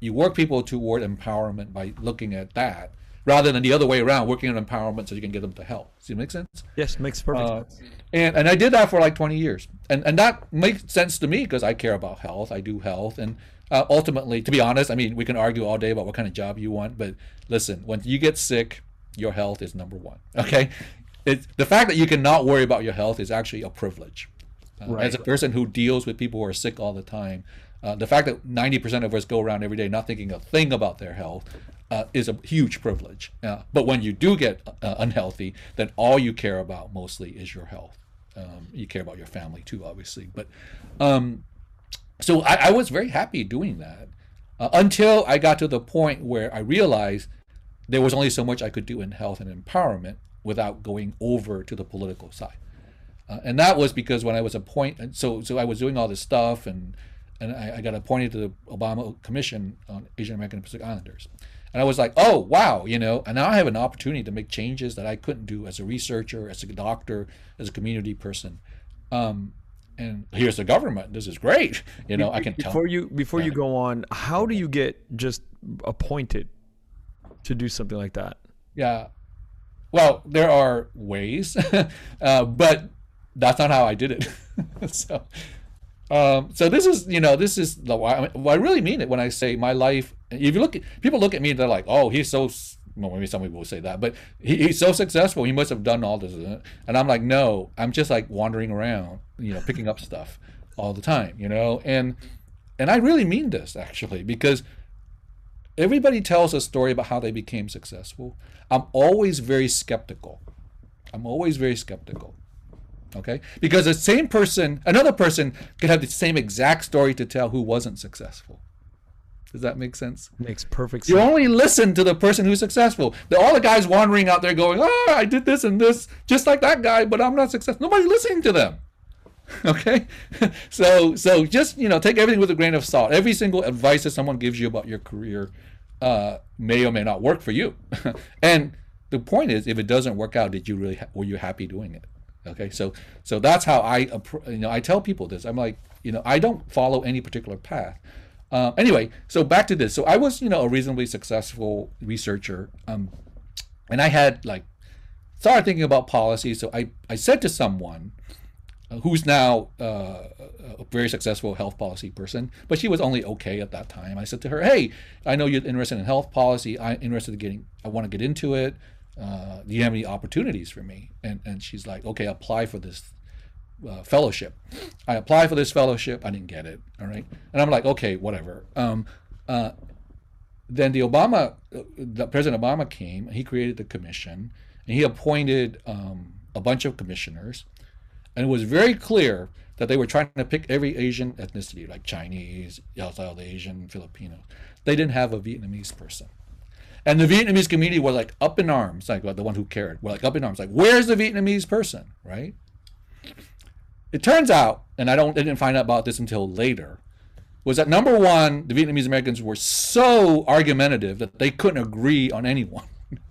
You work people toward empowerment by looking at that, rather than the other way around, working on empowerment so you can get them to health. Does it make sense?
Yes, makes perfect uh, sense.
And and I did that for like 20 years, and and that makes sense to me because I care about health. I do health, and uh, ultimately, to be honest, I mean, we can argue all day about what kind of job you want, but listen, when you get sick, your health is number one. Okay, it's the fact that you cannot worry about your health is actually a privilege. Uh, right. As a person who deals with people who are sick all the time, uh, the fact that 90% of us go around every day not thinking a thing about their health uh, is a huge privilege. Uh, but when you do get uh, unhealthy, then all you care about mostly is your health. Um, you care about your family too, obviously. But um, so I, I, was very happy doing that uh, until I got to the point where I realized there was only so much I could do in health and empowerment without going over to the political side. Uh, and that was because when I was appointed, so so I was doing all this stuff, and and I, I got appointed to the Obama Commission on Asian American and Pacific Islanders. And I was like, oh, wow, you know, and now I have an opportunity to make changes that I couldn't do as a researcher, as a doctor, as a community person. Um, and here's the government. This is great. You know, I can tell.
before you before you go on. How do you get just appointed to do something like that?
Yeah, well, there are ways, uh, but that's not how I did it. so, um, so this is, you know, this is the I, mean, I really mean it when I say my life. If you look, at, people look at me, they're like, "Oh, he's so." Well, maybe some people will say that, but he, he's so successful. He must have done all this, and I'm like, no, I'm just like wandering around, you know, picking up stuff all the time, you know, and and I really mean this actually because everybody tells a story about how they became successful. I'm always very skeptical. I'm always very skeptical. Okay? Because the same person, another person could have the same exact story to tell who wasn't successful. Does that make sense?
Makes perfect
sense. You only listen to the person who's successful. They're all the guys wandering out there going, oh, I did this and this, just like that guy, but I'm not successful. Nobody's listening to them. Okay? so so just, you know, take everything with a grain of salt. Every single advice that someone gives you about your career uh, may or may not work for you. and the point is, if it doesn't work out, did you really ha- were you happy doing it? Okay, so so that's how I you know I tell people this. I'm like you know I don't follow any particular path. Uh, anyway, so back to this. So I was you know a reasonably successful researcher, um, and I had like started thinking about policy. So I I said to someone who's now uh, a very successful health policy person, but she was only okay at that time. I said to her, "Hey, I know you're interested in health policy. I'm interested in getting. I want to get into it. Uh, do you have any opportunities for me?" And and she's like, "Okay, apply for this uh, fellowship." I applied for this fellowship. I didn't get it. All right, and I'm like, "Okay, whatever." Um, uh, then the Obama, uh, the President Obama came. He created the commission, and he appointed um, a bunch of commissioners and it was very clear that they were trying to pick every Asian ethnicity, like Chinese, South Asian, Filipino. They didn't have a Vietnamese person. And the Vietnamese community was like up in arms, like the one who cared, were like up in arms, like, where's the Vietnamese person, right? It turns out, and I don't I didn't find out about this until later, was that number one, the Vietnamese Americans were so argumentative that they couldn't agree on anyone.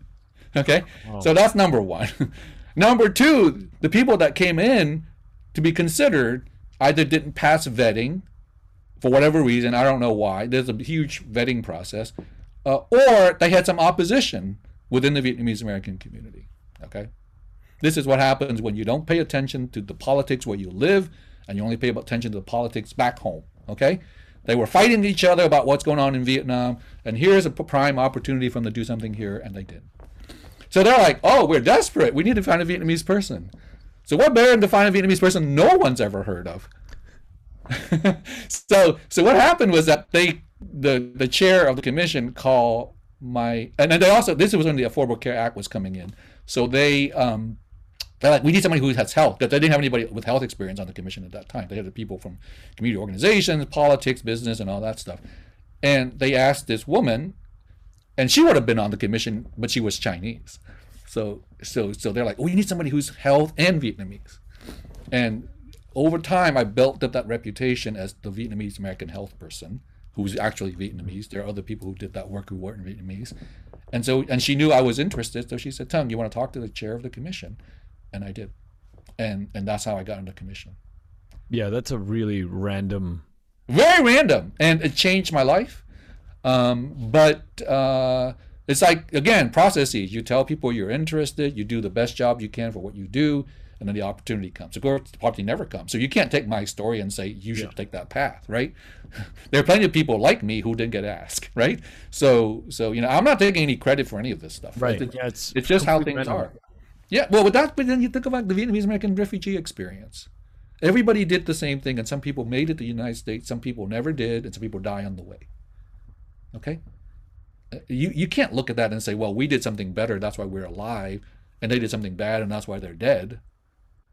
okay? Oh. So that's number one. Number two, the people that came in to be considered either didn't pass vetting for whatever reason. I don't know why. There's a huge vetting process, uh, or they had some opposition within the Vietnamese American community. Okay, this is what happens when you don't pay attention to the politics where you live, and you only pay attention to the politics back home. Okay, They were fighting each other about what's going on in Vietnam, and here's a prime opportunity for them to do something here, and they did. So they're like, oh, we're desperate. We need to find a Vietnamese person. So what better than to find a Vietnamese person no one's ever heard of? so so what happened was that they the the chair of the commission called my and then they also this was when the Affordable Care Act was coming in. So they um they're like, we need somebody who has health. Because they didn't have anybody with health experience on the commission at that time. They had the people from community organizations, politics, business, and all that stuff. And they asked this woman, and she would have been on the commission, but she was Chinese. So so so they're like, oh, you need somebody who's health and Vietnamese. And over time, I built up that reputation as the Vietnamese American health person who's actually Vietnamese. There are other people who did that work who weren't Vietnamese. And so, and she knew I was interested, so she said, "Tung, you want to talk to the chair of the commission?" And I did, and and that's how I got into commission.
Yeah, that's a really random,
very random, and it changed my life. Um, but uh, it's like again processes. You tell people you're interested. You do the best job you can for what you do and then the opportunity comes. Of course, the opportunity never comes. So you can't take my story and say you should yeah. take that path, right? there are plenty of people like me who didn't get asked, right? So, so you know, I'm not taking any credit for any of this stuff.
Right?
It's,
yeah, it's,
it's just how things are. Yeah. Well, with that, but then you think about the Vietnamese American refugee experience. Everybody did the same thing, and some people made it to the United States, some people never did, and some people die on the way. Okay. Uh, you you can't look at that and say, well, we did something better, that's why we're alive, and they did something bad, and that's why they're dead.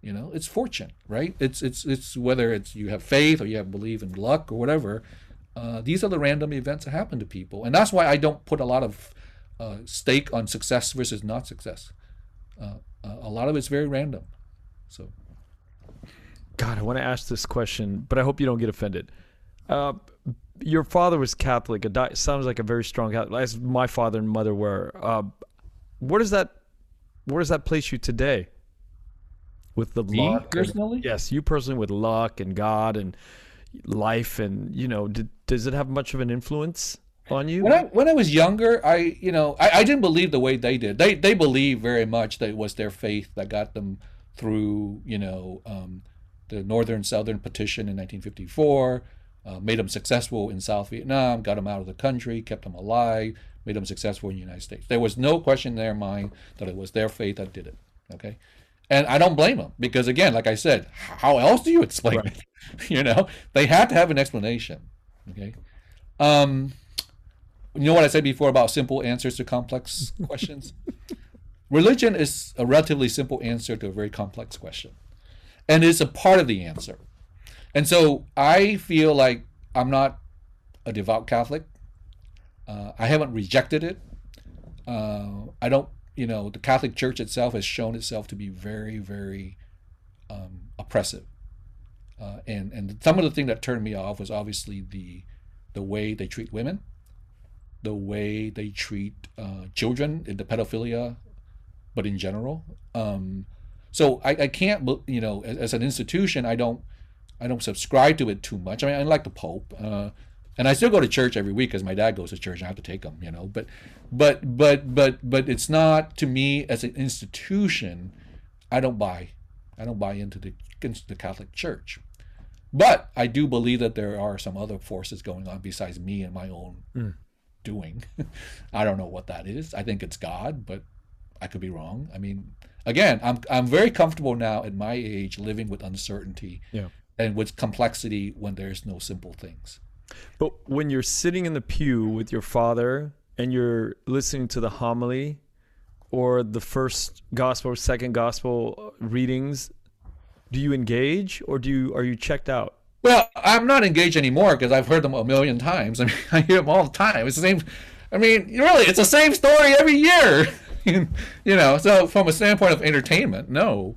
You know, it's fortune, right? It's it's it's whether it's you have faith or you have belief in luck or whatever. Uh, these are the random events that happen to people, and that's why I don't put a lot of uh, stake on success versus not success. Uh, uh a lot of it's very random. So,
God, I want to ask this question, but I hope you don't get offended. Uh, your father was Catholic. It sounds like a very strong Catholic, as my father and mother were. Uh, where does that where does that place you today? with the
Me,
luck
personally
and, yes you personally with luck and god and life and you know did, does it have much of an influence on you
when I, when I was younger i you know I, I didn't believe the way they did they they believed very much that it was their faith that got them through you know um, the northern southern partition in 1954 uh, made them successful in south vietnam got them out of the country kept them alive made them successful in the united states there was no question in their mind that it was their faith that did it okay and I don't blame them because, again, like I said, how else do you explain right. it? you know, they had to have an explanation. Okay. Um, you know what I said before about simple answers to complex questions? Religion is a relatively simple answer to a very complex question, and it's a part of the answer. And so I feel like I'm not a devout Catholic. Uh, I haven't rejected it. Uh, I don't you know, the Catholic Church itself has shown itself to be very, very um, oppressive. Uh, and and some of the thing that turned me off was obviously the the way they treat women, the way they treat uh, children, the pedophilia, but in general. Um, so I, I can't, you know, as, as, an institution, I don't I don't subscribe to it too much. I mean, I like the Pope. Uh, and I still go to church every week because my dad goes to church. And I have to take him, you know. But, but, but, but, but it's not to me as an institution. I don't buy, I don't buy into the into the Catholic Church. But I do believe that there are some other forces going on besides me and my own mm. Doing. I don't know what that is. I think it's God, but I could be wrong. I mean, again, I'm I'm very comfortable now at my age living with uncertainty
yeah.
and with complexity when there's no simple things.
But when you're sitting in the pew with your father and you're listening to the homily or the first gospel or second gospel readings, do you engage or do you are you checked out?
Well, I'm not engaged anymore because I've heard them a million times. I mean, I hear them all the time. It's the same. I mean, really, it's the same story every year. you know, so from a standpoint of entertainment, no.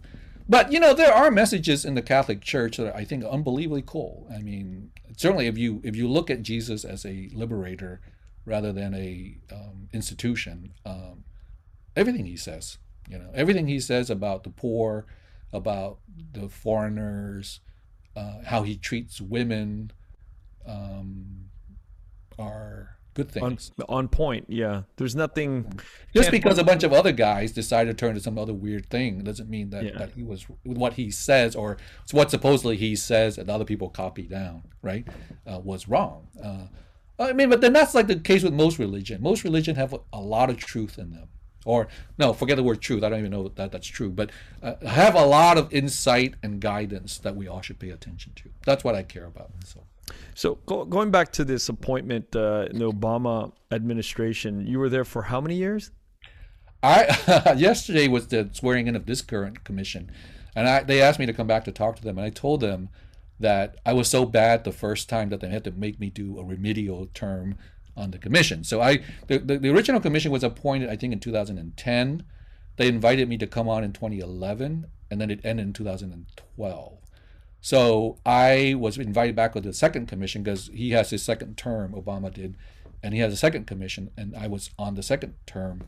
But you know, there are messages in the Catholic Church that I think unbelievably cool. I mean, certainly if you if you look at Jesus as a liberator rather than a um, institution, um, everything he says, you know, everything he says about the poor, about the foreigners, uh, how he treats women, um, are good things.
On, on point, yeah. There's nothing.
Just because a bunch of other guys decided to turn to some other weird thing doesn't mean that,
Yeah.
that he was what he says or what supposedly he says and other people copy down, right? Uh, was wrong. Uh, I mean, but then that's like the case with most religion. Most religion have a lot of truth in them. Or no, forget the word truth. I don't even know that that's true, but uh, have a lot of insight and guidance that we all should pay attention to. That's what I care about. So.
So go, going back to this appointment uh, in the Obama administration, you were there for how many years?
I yesterday was the swearing in of this current commission, and I they asked me to come back to talk to them, and I told them that I was so bad the first time that they had to make me do a remedial term on the commission. So I the, the, the original commission was appointed I think in 2010. They invited me to come on in 2011, and then it ended in 2012. So I was invited back with the second commission because he has his second term, Obama did, and he has a second commission, and I was on the second term,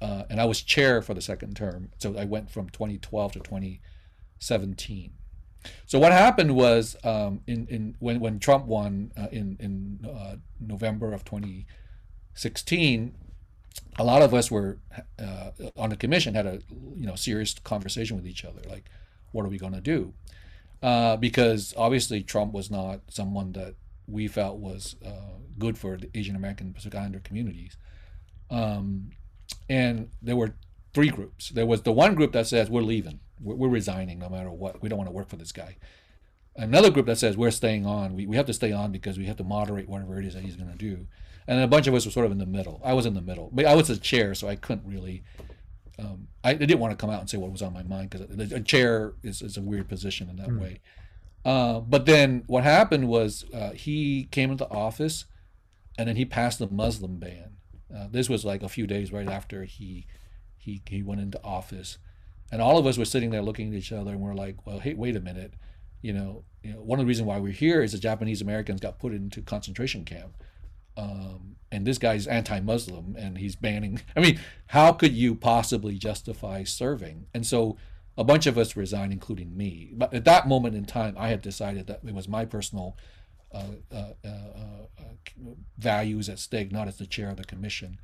uh, and I was chair for the second term. So I went from 2012 to 2017. So what happened was um, in, in when, when Trump won uh, in in uh, November of 2016, a lot of us were uh, on the commission had a you know serious conversation with each other like, what are we going to do? uh, because obviously Trump was not someone that we felt was uh, good for the Asian American Pacific Islander communities. Um, and there were three groups. There was the one group that says we're leaving, we're, we're resigning no matter what. We don't want to work for this guy. Another group that says we're staying on. We, we have to stay on because we have to moderate whatever it is that he's going to do. And a bunch of us were sort of in the middle. I was in the middle, but I was the chair, so I couldn't really. Um, I, I didn't want to come out and say what was on my mind because a chair is, is a weird position in that way. Uh, but then what happened was uh, he came into office, and then he passed the Muslim ban. Uh, this was like a few days right after he he he went into office, and all of us were sitting there looking at each other, and we're like, "Well, hey, wait a minute, you know, you know, one of the reasons why we're here is the Japanese Americans got put into concentration camp." um, and this guy's anti-Muslim and he's banning. I mean, how could you possibly justify serving? And so a bunch of us resigned, including me. But at that moment in time, I had decided that it was my personal uh, uh, uh, uh, values at stake, not as the chair of the commission.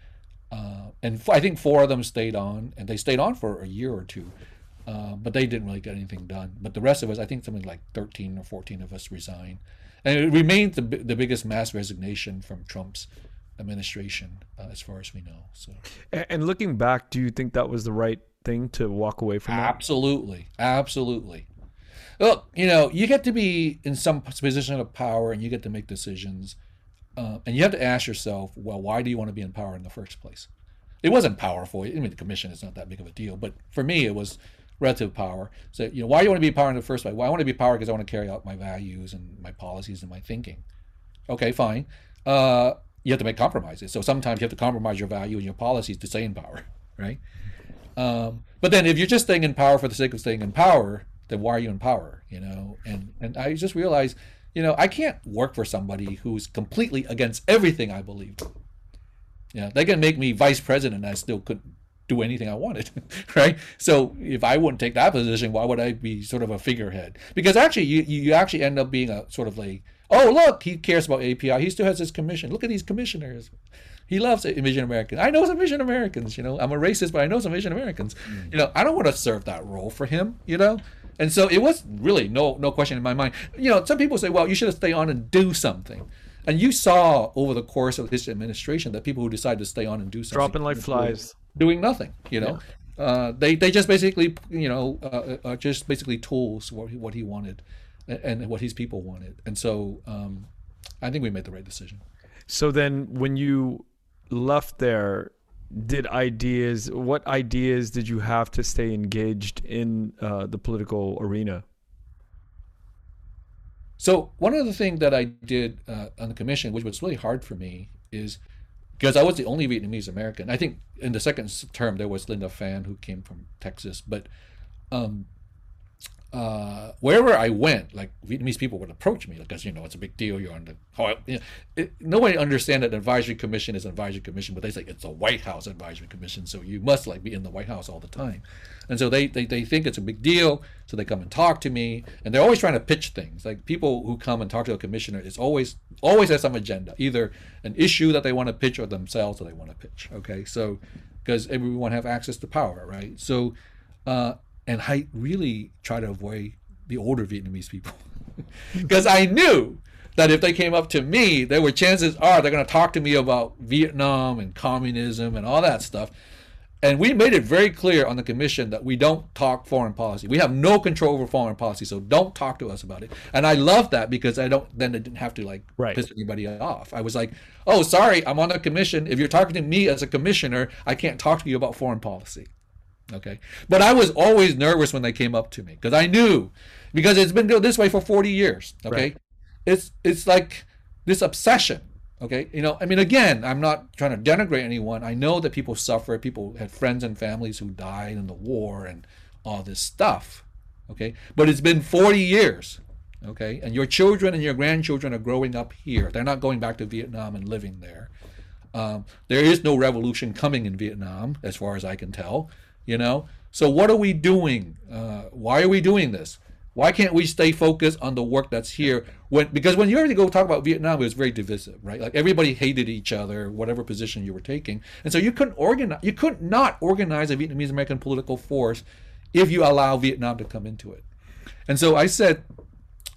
Uh, and f- I think four of them stayed on, and they stayed on for a year or two. Uh, but they didn't really get anything done. But the rest of us, I think something like 13 or 14 of us resigned. And it remained the, the biggest mass resignation from Trump's administration, uh, as far as we know. So
A- And looking back, do you think that was the right thing to walk away from that?
absolutely, absolutely. Look, you know, you get to be in some position of power, and you get to make decisions, uh, and you have to ask yourself, well, why do you want to be in power in the first place? It wasn't powerful. I mean, the commission is not that big of a deal, but for me, it was relative power. So, you know, why do you want to be in power in the first place? Well, I want to be power because I want to carry out my values and my policies and my thinking. Okay, fine. Uh, you have to make compromises. So sometimes you have to compromise your value and your policies to stay in power, right? Um, but then if you're just staying in power for the sake of staying in power, then why are you in power? You know, and and I just realized, you know, I can't work for somebody who's completely against everything I believe. You know, they can make me vice president, and I still couldn't do anything I wanted, right? So if I wouldn't take that position, why would I be sort of a figurehead? Because actually, you you actually end up being a sort of like, oh look, he cares about API. He still has his commission. Look at these commissioners. He loves Asian Americans. I know some Asian Americans. You know, I'm a racist, but I know some Asian Americans. Mm. You know, I don't want to serve that role for him. You know, and so it was really no no question in my mind. You know, some people say, well, you should have stayed on and do something. And you saw over the course of his administration that people who decided to stay on and do something
Dropping like flies.
doing nothing. You know, uh, they they just basically you know uh, are just basically tools what he, what he wanted, and, and what his people wanted. And so um, I think we made the right decision.
So then, when you left there, did ideas? What ideas did you have to stay engaged in uh, the political arena?
So one of the things that I did uh, on the commission, which was really hard for me, is because I was the only Vietnamese American. I think in the second term there was Linda Fan who came from Texas, but um, uh, wherever I went, like Vietnamese people would approach me because you know it's a big deal. You're on the you know, it, nobody understand that advisory commission is an advisory commission, but they say it's a White House advisory commission, so you must like be in the White House all the time, and so they, they they think it's a big deal, so they come and talk to me, and they're always trying to pitch things. Like people who come and talk to a commissioner is always always has some agenda, either an issue that they want to pitch or themselves that they want to pitch. Okay, so because everyone have access to power, right? So. Uh, and I really try to avoid the older Vietnamese people because I knew that if they came up to me, there were chances are they're going to talk to me about Vietnam and communism and all that stuff. And we made it very clear on the commission that we don't talk foreign policy. We have no control over foreign policy, so don't talk to us about it. And I love that because I don't then I didn't have to like
right.
piss anybody off. I was like, "Oh, sorry, I'm on the commission. If you're talking to me as a commissioner, I can't talk to you about foreign policy." Okay. But I was always nervous when they came up to me because I knew because it's been this way for 40 years. Okay. Right. It's it's like this obsession. Okay. You know, I mean, again, I'm not trying to denigrate anyone. I know that people suffer. People had friends and families who died in the war and all this stuff. Okay. But it's been 40 years. Okay. And your children and your grandchildren are growing up here. They're not going back to Vietnam and living there. Um, there is no revolution coming in Vietnam, as far as I can tell you know? So what are we doing? Uh, why are we doing this? Why can't we stay focused on the work that's here when because when you already go talk about vietnam it was very divisive right? Like everybody hated each other whatever position you were taking. And so you couldn't organize you could not organize a vietnamese american political force if you allow vietnam to come into it. And so i said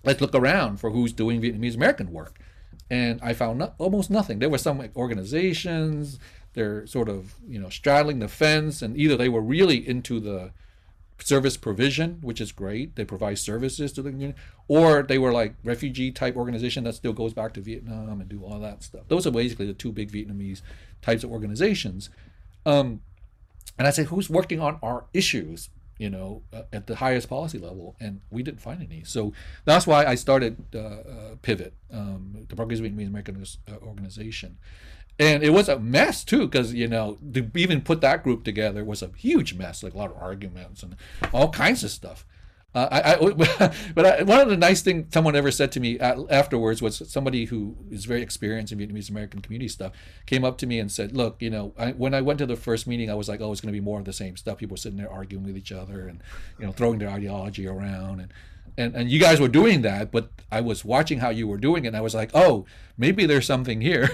let's look around for who's doing vietnamese american work. And i found almost nothing. There were some organizations they're sort of you know straddling the fence and either they were really into the service provision which is great they provide services to the community or they were like refugee type organization that still goes back to vietnam and do all that stuff. Those are basically the two big vietnamese types of organizations. Um, and i said who's working on our issues you know uh, at the highest policy level? And we didn't find any. So that's why i started uh, uh, pivot um, the progressive vietnamese american uh, organization and it was a mess too because you know to even put that group together was a huge mess like a lot of arguments and all kinds of stuff uh, I, I, but I, one of the nice things someone ever said to me afterwards was somebody who is very experienced in Vietnamese American community stuff came up to me and said, "Look, you know, when I went to the first meeting, I was like, oh, it's going to be more of the same stuff. People sitting there arguing with each other and you know throwing their ideology around and and and you guys were doing that but i was watching how you were doing it and i was like oh maybe there's something here.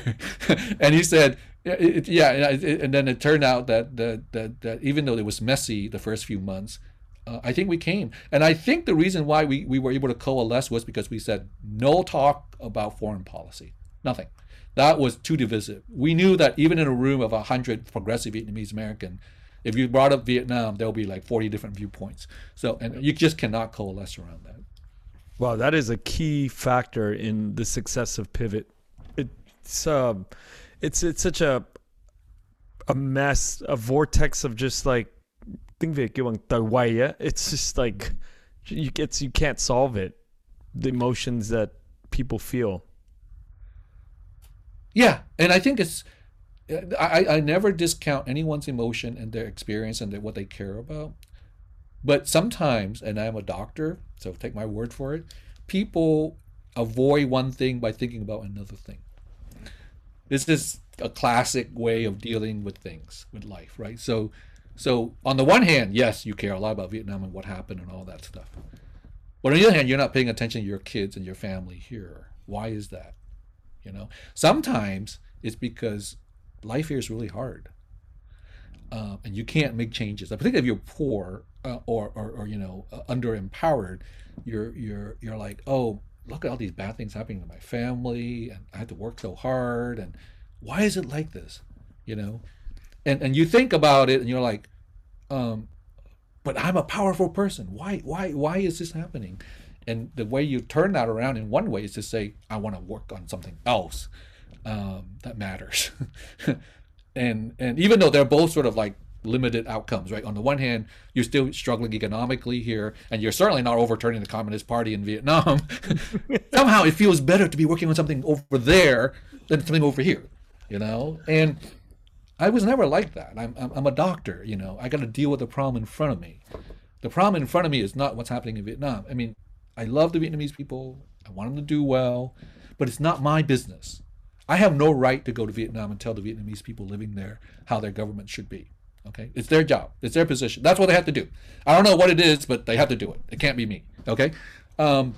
And he said it, yeah and then it turned out that, that that that even though it was messy the first few months uh, i think we came. And i think the reason why we, we were able to coalesce was because we said no talk about foreign policy. Nothing. That was too divisive. We knew that even in a room of 100 progressive vietnamese american if you brought up Vietnam, there'll be like 40 different viewpoints. So, and you just cannot coalesce around that.
Wow, that is a key factor in the success of Pivot. It's um, it's it's such a a mess, a vortex of just like tiếng Việt kêu bằng tờ quay It's just like you it's you can't solve it. The emotions that people feel.
Yeah, and I think it's I, I never discount anyone's emotion and their experience and their, what they care about. But sometimes, and I'm a doctor, so take my word for it, people avoid one thing by thinking about another thing. This is a classic way of dealing with things, with life, right? So, so on the one hand, yes, you care a lot about Vietnam and what happened and all that stuff. But on the other hand, you're not paying attention to your kids and your family here. Why is that? You know, sometimes it's because life here is really hard. Uh, and you can't make changes. I particularly if you're poor uh, or, or, or, you know uh, underempowered, you're you're you're like, oh, look at all these bad things happening to my family, and I have to work so hard, and why is it like this? You know, and and you think about it, and you're like, um, but I'm a powerful person. Why why why is this happening? And the way you turn that around in one way is to say, I want to work on something else um, that matters. and and even though they're both sort of like limited outcomes, right? On the one hand, you're still struggling economically here, and you're certainly not overturning the Communist Party in Vietnam. Somehow, it feels better to be working on something over there than something over here, you know. And I was never like that. I'm I'm, I'm a doctor, you know. I got to deal with the problem in front of me. The problem in front of me is not what's happening in Vietnam. I mean, I love the Vietnamese people. I want them to do well, but it's not my business. I have no right to go to Vietnam and tell the Vietnamese people living there how their government should be. Okay, it's their job. It's their position. That's what they have to do. I don't know what it is, but they have to do it. It can't be me. Okay. Um,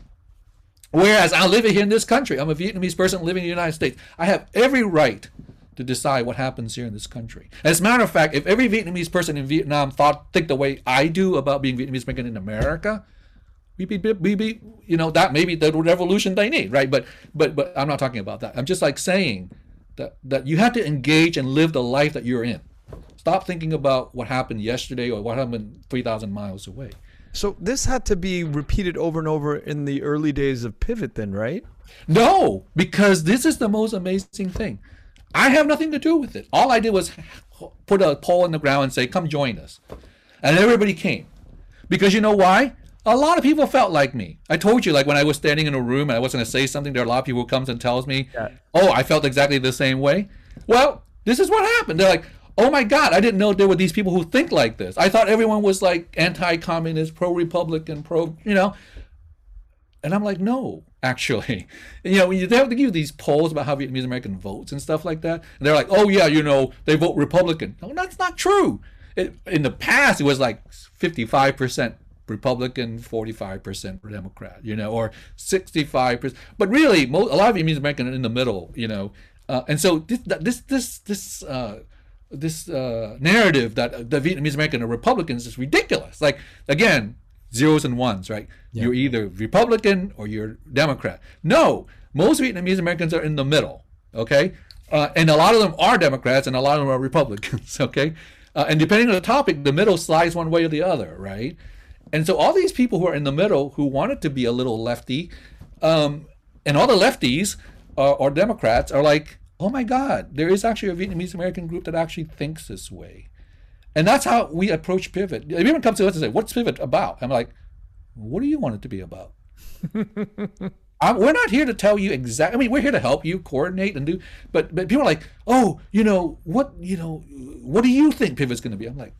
whereas I live here in this country. I'm a Vietnamese person living in the United States. I have every right to decide what happens here in this country. As a matter of fact, if every Vietnamese person in Vietnam thought think the way I do about being Vietnamese American in America, we be, we be you know that maybe the revolution they need, right? But but but I'm not talking about that. I'm just like saying that that you have to engage and live the life that you're in. Stop thinking about what happened yesterday or what happened 3,000 miles away.
So this had to be repeated over and over in the early days of Pivot, then, right?
No, because this is the most amazing thing. I have nothing to do with it. All I did was put a pole in the ground and say, "Come join us," and everybody came. Because you know why? A lot of people felt like me. I told you, like when I was standing in a room and I was going to say something, there are a lot of people who comes and tells me, yeah. "Oh, I felt exactly the same way." Well, this is what happened. They're like, "Oh my God, I didn't know there were these people who think like this. I thought everyone was like anti-communist, pro-republican, pro, you know." And I'm like, "No, actually. You know, they have to give you these polls about how Vietnamese American votes and stuff like that. And they're like, oh, yeah, you know, they vote Republican. No, that's not true. It, in the past, it was like 55% Republican, 45% for Democrat, you know, or 65%. But really, most, a lot of Vietnamese American are in the middle, you know. Uh, and so this, this, this, this, uh, this uh, narrative that the Vietnamese American are Republicans is ridiculous. Like, again, zeros and ones, right? Yeah. You're either Republican or you're Democrat. No, most Vietnamese Americans are in the middle, okay? Uh, and a lot of them are Democrats and a lot of them are Republicans, okay? Uh, and depending on the topic, the middle slides one way or the other, right? And so all these people who are in the middle who wanted to be a little lefty, um, and all the lefties are, or Democrats are like, oh my God, there is actually a Vietnamese American group that actually thinks this way. And that's how we approach Pivot. If anyone comes to us and say, "What's Pivot about?" I'm like, "What do you want it to be about?" I'm, we're not here to tell you exactly. I mean, we're here to help you coordinate and do. But but people are like, "Oh, you know what? You know, what do you think Pivot's going to be?" I'm like,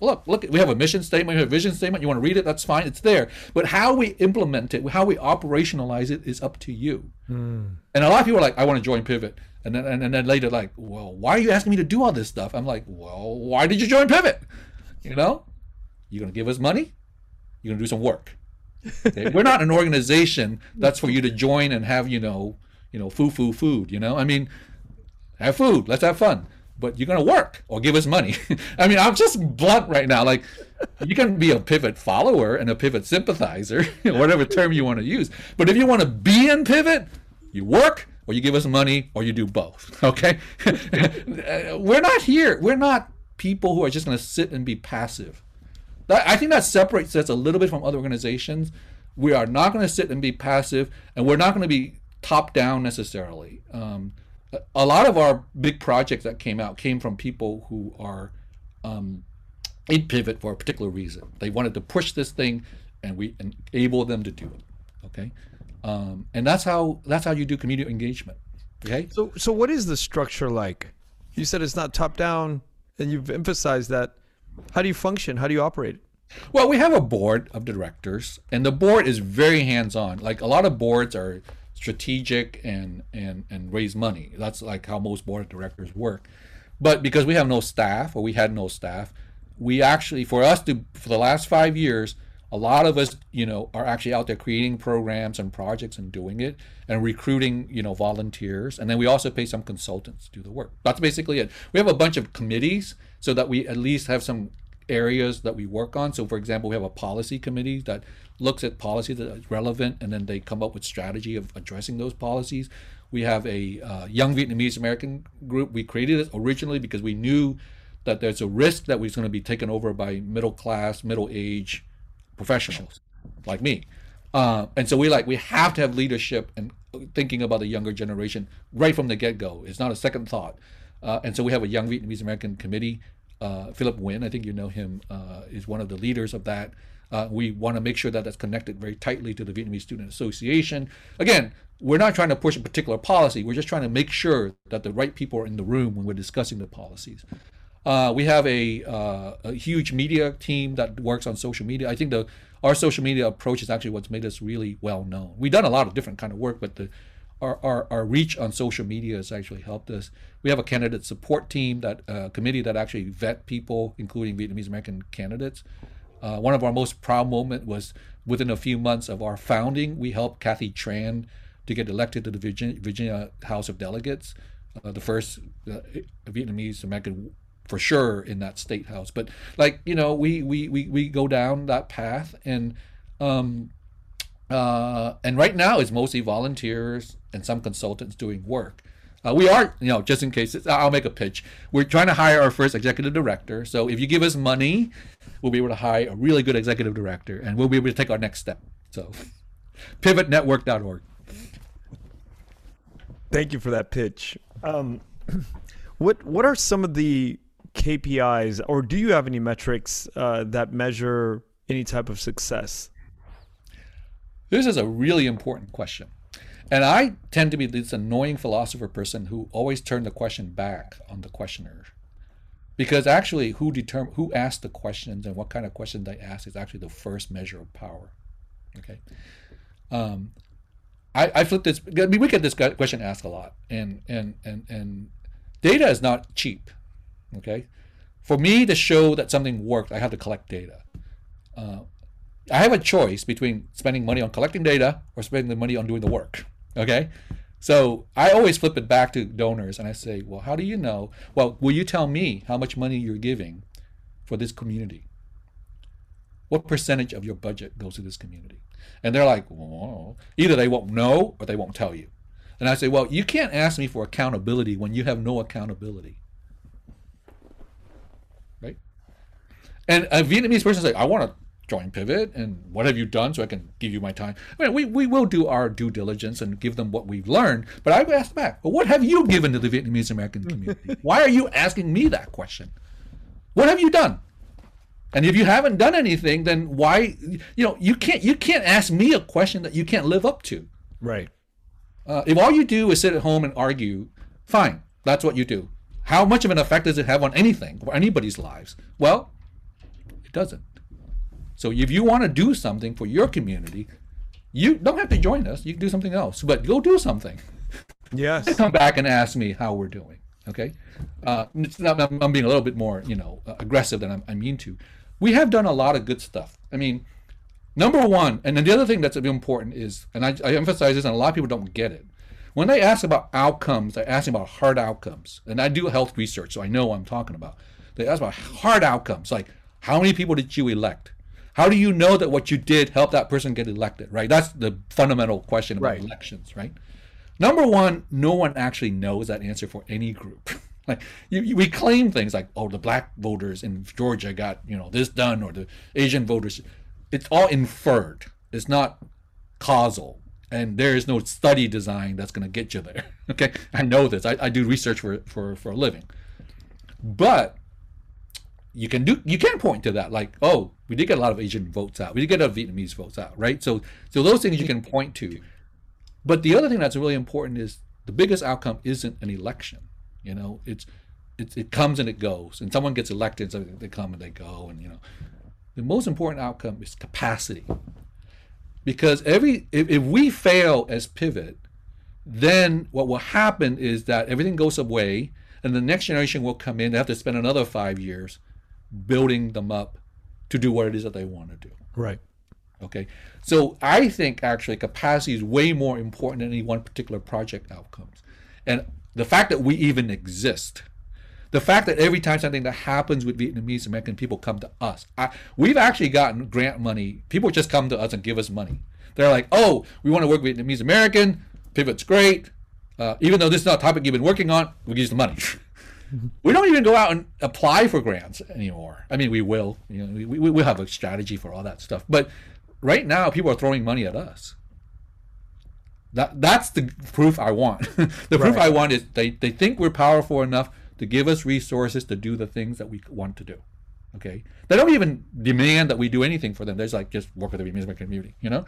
Look, look, we have a mission statement, we have a vision statement. You want to read it? That's fine. It's there. But how we implement it, how we operationalize it is up to you. Mm. And a lot of people are like, I want to join Pivot. And then, and, and then later, like, well, why are you asking me to do all this stuff? I'm like, well, why did you join Pivot? You know, you're going to give us money, you're going to do some work. Okay? We're not an organization that's for you to join and have, you know, you know, foo foo food. You know, I mean, have food. Let's have fun but you're going to work or give us money. I mean, I'm just blunt right now. Like, you can be a pivot follower and a pivot sympathizer, whatever term you want to use. But if you want to be in pivot, you work or you give us money or you do both. Okay? We're not here. We're not people who are just going to sit and be passive. That, I think that separates us a little bit from other organizations. We are not going to sit and be passive, and we're not going to be top down necessarily. Um, a lot of our big projects that came out came from people who are um, in pivot for a particular reason. They wanted to push this thing, and we enable them to do it. Okay, um, and that's how that's how you do community engagement. Okay.
So so what is the structure like? You said it's not top down, and you've emphasized that. How do you function? How do you operate?
Well, we have a board of directors, and the board is very hands on. Like a lot of boards are strategic and and and raise money. That's like how most board of directors work. But because we have no staff, or we had no staff, we actually for us to for the last five years, a lot of us, you know, are actually out there creating programs and projects and doing it and recruiting, you know, volunteers. And then we also pay some consultants to do the work. That's basically it. We have a bunch of committees so that we at least have some areas that we work on. So, for example, we have a policy committee that looks at policy that is relevant, and then they come up with strategy of addressing those policies. We have a uh, young Vietnamese American group. We created it originally because we knew that there's a risk that we're going to be taken over by middle class, middle age professionals like me. Uh, and so we like we have to have leadership and thinking about the younger generation right from the get go. It's not a second thought. Uh, and so we have a young Vietnamese American committee. Uh, Philip Nguyen, I think you know him, uh, is one of the leaders of that. Uh, we want to make sure that that's connected very tightly to the Vietnamese Student Association. Again, we're not trying to push a particular policy. We're just trying to make sure that the right people are in the room when we're discussing the policies. Uh, we have a, uh, a huge media team that works on social media. I think the our social media approach is actually what's made us really well known. We've done a lot of different kind of work, but the our, our, our reach on social media has actually helped us. We have a candidate support team that uh, committee that actually vet people, including Vietnamese American candidates. Uh, one of our most proud moment was within a few months of our founding, we helped Kathy Tran to get elected to the Virginia, Virginia House of Delegates, uh, the first uh, Vietnamese American for sure in that state house. But like you know, we we we, we go down that path, and um, uh, and right now it's mostly volunteers and some consultants doing work. Uh, we are, you know, just in case, I'll make a pitch. We're trying to hire our first executive director. So if you give us money, we'll be able to hire a really good executive director and we'll be able to take our next step. So pivotnetwork.org.
Thank you for that pitch. Um, what what are some of the KPIs, or do you have any metrics uh, that measure any type of success?
This is a really important question. And I tend to be this annoying philosopher person who always turn the question back on the questioner. Because actually who determine who asks the questions and what kind of questions they ask is actually the first measure of power. Okay. Um, I, I flip this I mean we get this question asked a lot and and and and data is not cheap. Okay. For me to show that something worked, I have to collect data. Uh, I have a choice between spending money on collecting data or spending the money on doing the work. Okay. So I always flip it back to donors and I say, well, how do you know? Well, will you tell me how much money you're giving for this community? What percentage of your budget goes to this community? And they're like, well, either they won't know or they won't tell you. And I say, well, you can't ask me for accountability when you have no accountability. Right? And a Vietnamese person says, I want to join Pivot and what have you done so I can give you my time? I mean, we, we will do our due diligence and give them what we've learned, but I asked back, well, what have you given to the Vietnamese American community? Why are you asking me that question? What have you done? And if you haven't done anything, then why you know you can't you can't ask me a question that you can't live up to.
Right.
Uh, if all you do is sit at home and argue, fine, that's what you do. How much of an effect does it have on anything or anybody's lives? Well, it doesn't. So if you want to do something for your community, you don't have to join us. You can do something else, but go do something.
Yes.
Come back and ask me how we're doing. Okay. Uh, not, I'm being a little bit more, you know, uh, aggressive than I'm, I mean to. We have done a lot of good stuff. I mean, number one, and then the other thing that's important is, and I, I emphasize this, and a lot of people don't get it. When they ask about outcomes, they ask about hard outcomes, and I do health research, so I know what I'm talking about. They ask about hard outcomes, like how many people did you elect? How do you know that what you did helped that person get elected, right? That's the fundamental question about right. elections, right? Number one, no one actually knows that answer for any group. like you, you, we claim things like, oh, the black voters in Georgia got you know this done, or the Asian voters. It's all inferred. It's not causal, and there is no study design that's going to get you there. okay, I know this. I, I do research for for for a living, but you can do you can point to that like oh we did get a lot of asian votes out. We did get a lot of vietnamese votes out right? So so those things you can point to. But the other thing that's really important is the biggest outcome isn't an election you know? It's it, it comes and it goes. And someone gets elected so they come and they go and you know. The most important outcome is capacity. Because every if, if we fail as pivot then what will happen is that everything goes away and the next generation will come in they have to spend another five years building them up to do what it is that they want to do.
Right.
Okay. So I think actually capacity is way more important than any one particular project outcomes. And the fact that we even exist, the fact that every time something that happens with Vietnamese American people come to us, I, we've actually gotten grant money. People just come to us and give us money. They're like, oh, we want to work with Vietnamese American. Pivot's great. Uh, even though this is not a topic you've been working on, we use the money. we don't even go out and apply for grants anymore. I mean, we will. You know, we, we will have a strategy for all that stuff. But right now, people are throwing money at us. That that's the proof I want. the proof right. I want is they, they think we're powerful enough to give us resources to do the things that we want to do. Okay, they don't even demand that we do anything for them. There's like just work with the Vietnamese community. You know,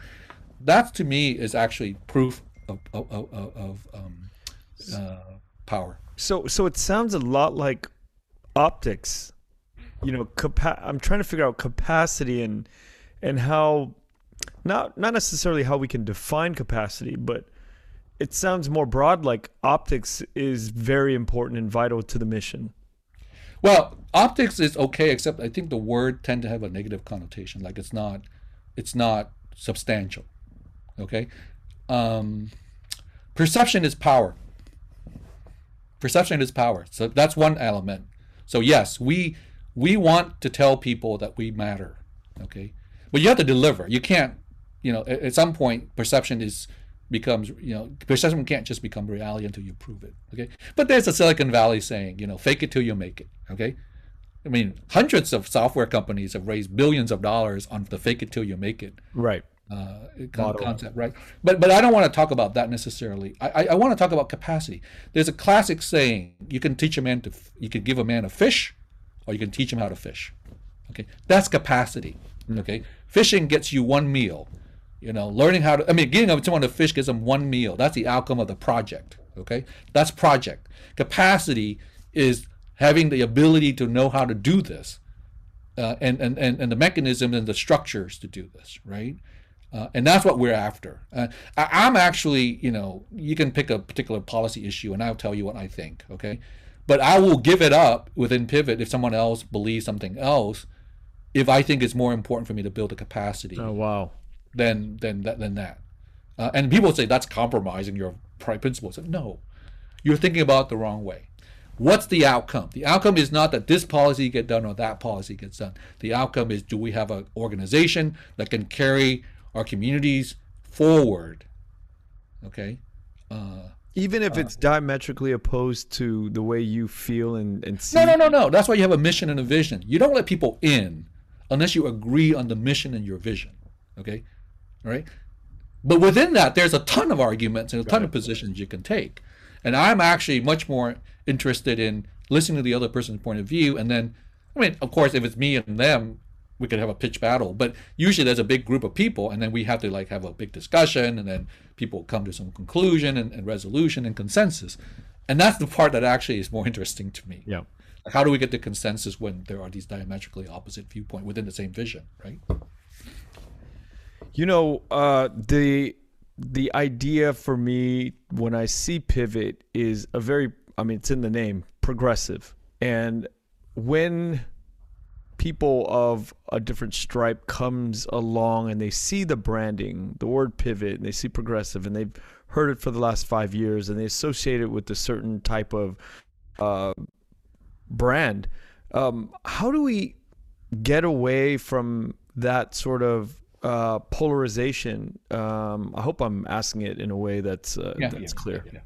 that to me is actually proof of of, of, of um, uh, power.
So so it sounds a lot like optics, you know, capa- I'm trying to figure out capacity and and how not not necessarily how we can define capacity, but it sounds more broad like optics is very important and vital to the mission.
Well, optics is okay, except I think the word tend to have a negative connotation. Like it's not, it's not substantial. Okay, um, perception is power. Perception is power. So that's one element. So yes, we we want to tell people that we matter. Okay, but you have to deliver. You can't, you know, at, at some point perception is becomes you know perception can't just become reality until you prove it okay but there's a silicon valley saying you know fake it till you make it okay i mean hundreds of software companies have raised billions of dollars on the fake it till you make it
right
uh, concept right but but i don't want to talk about that necessarily i i, I want to talk about capacity there's a classic saying you can teach a man to you can give a man a fish or you can teach him how to fish okay that's capacity okay fishing gets you one meal you know, learning how to, I mean, getting someone to fish gives them one meal. That's the outcome of the project. Okay. That's project. Capacity is having the ability to know how to do this uh, and, and, and, and the mechanism and the structures to do this, right? Uh, and that's what we're after. Uh, I, am actually, you know, you can pick a particular policy issue and I'll tell you what I think, okay? But I will give it up within Pivot if someone else believes something else if I think it's more important for me to build a capacity.
Oh, wow
than than that than that. Uh, and people say that's compromising your principles. No, you're thinking about it the wrong way. What's the outcome? The outcome is not that this policy get done or that policy gets done. The outcome is do we have an organization that can carry our communities forward? Okay.
Uh, Even if uh, it's diametrically opposed to the way you feel and, and see.
No, no, no, no. That's why you have a mission and a vision. You don't let people in unless you agree on the mission and your vision. Okay right? But within that, there's a ton of arguments and a ton of positions you can take. And I'm actually much more interested in listening to the other person's point of view. And then, I mean, of course, if it's me and them, we could have a pitch battle. But usually there's a big group of people, and then we have to like have a big discussion, and then people come to some conclusion and, and resolution and consensus. And that's the part that actually is more interesting to me.
Yeah.
Like how do we get to consensus when there are these diametrically opposite viewpoint within the same vision, right?
You know, uh, the the idea for me when I see pivot is a very I mean it's in the name, progressive. And when people of a different stripe comes along and they see the branding, the word pivot, and they see progressive and they've heard it for the last 5 years and they associate it with a certain type of uh, brand. Um, how do we get away from that sort of uh, polarization. Um, I hope I'm asking it in a way that's uh, yeah, that's yeah, clear. Yeah,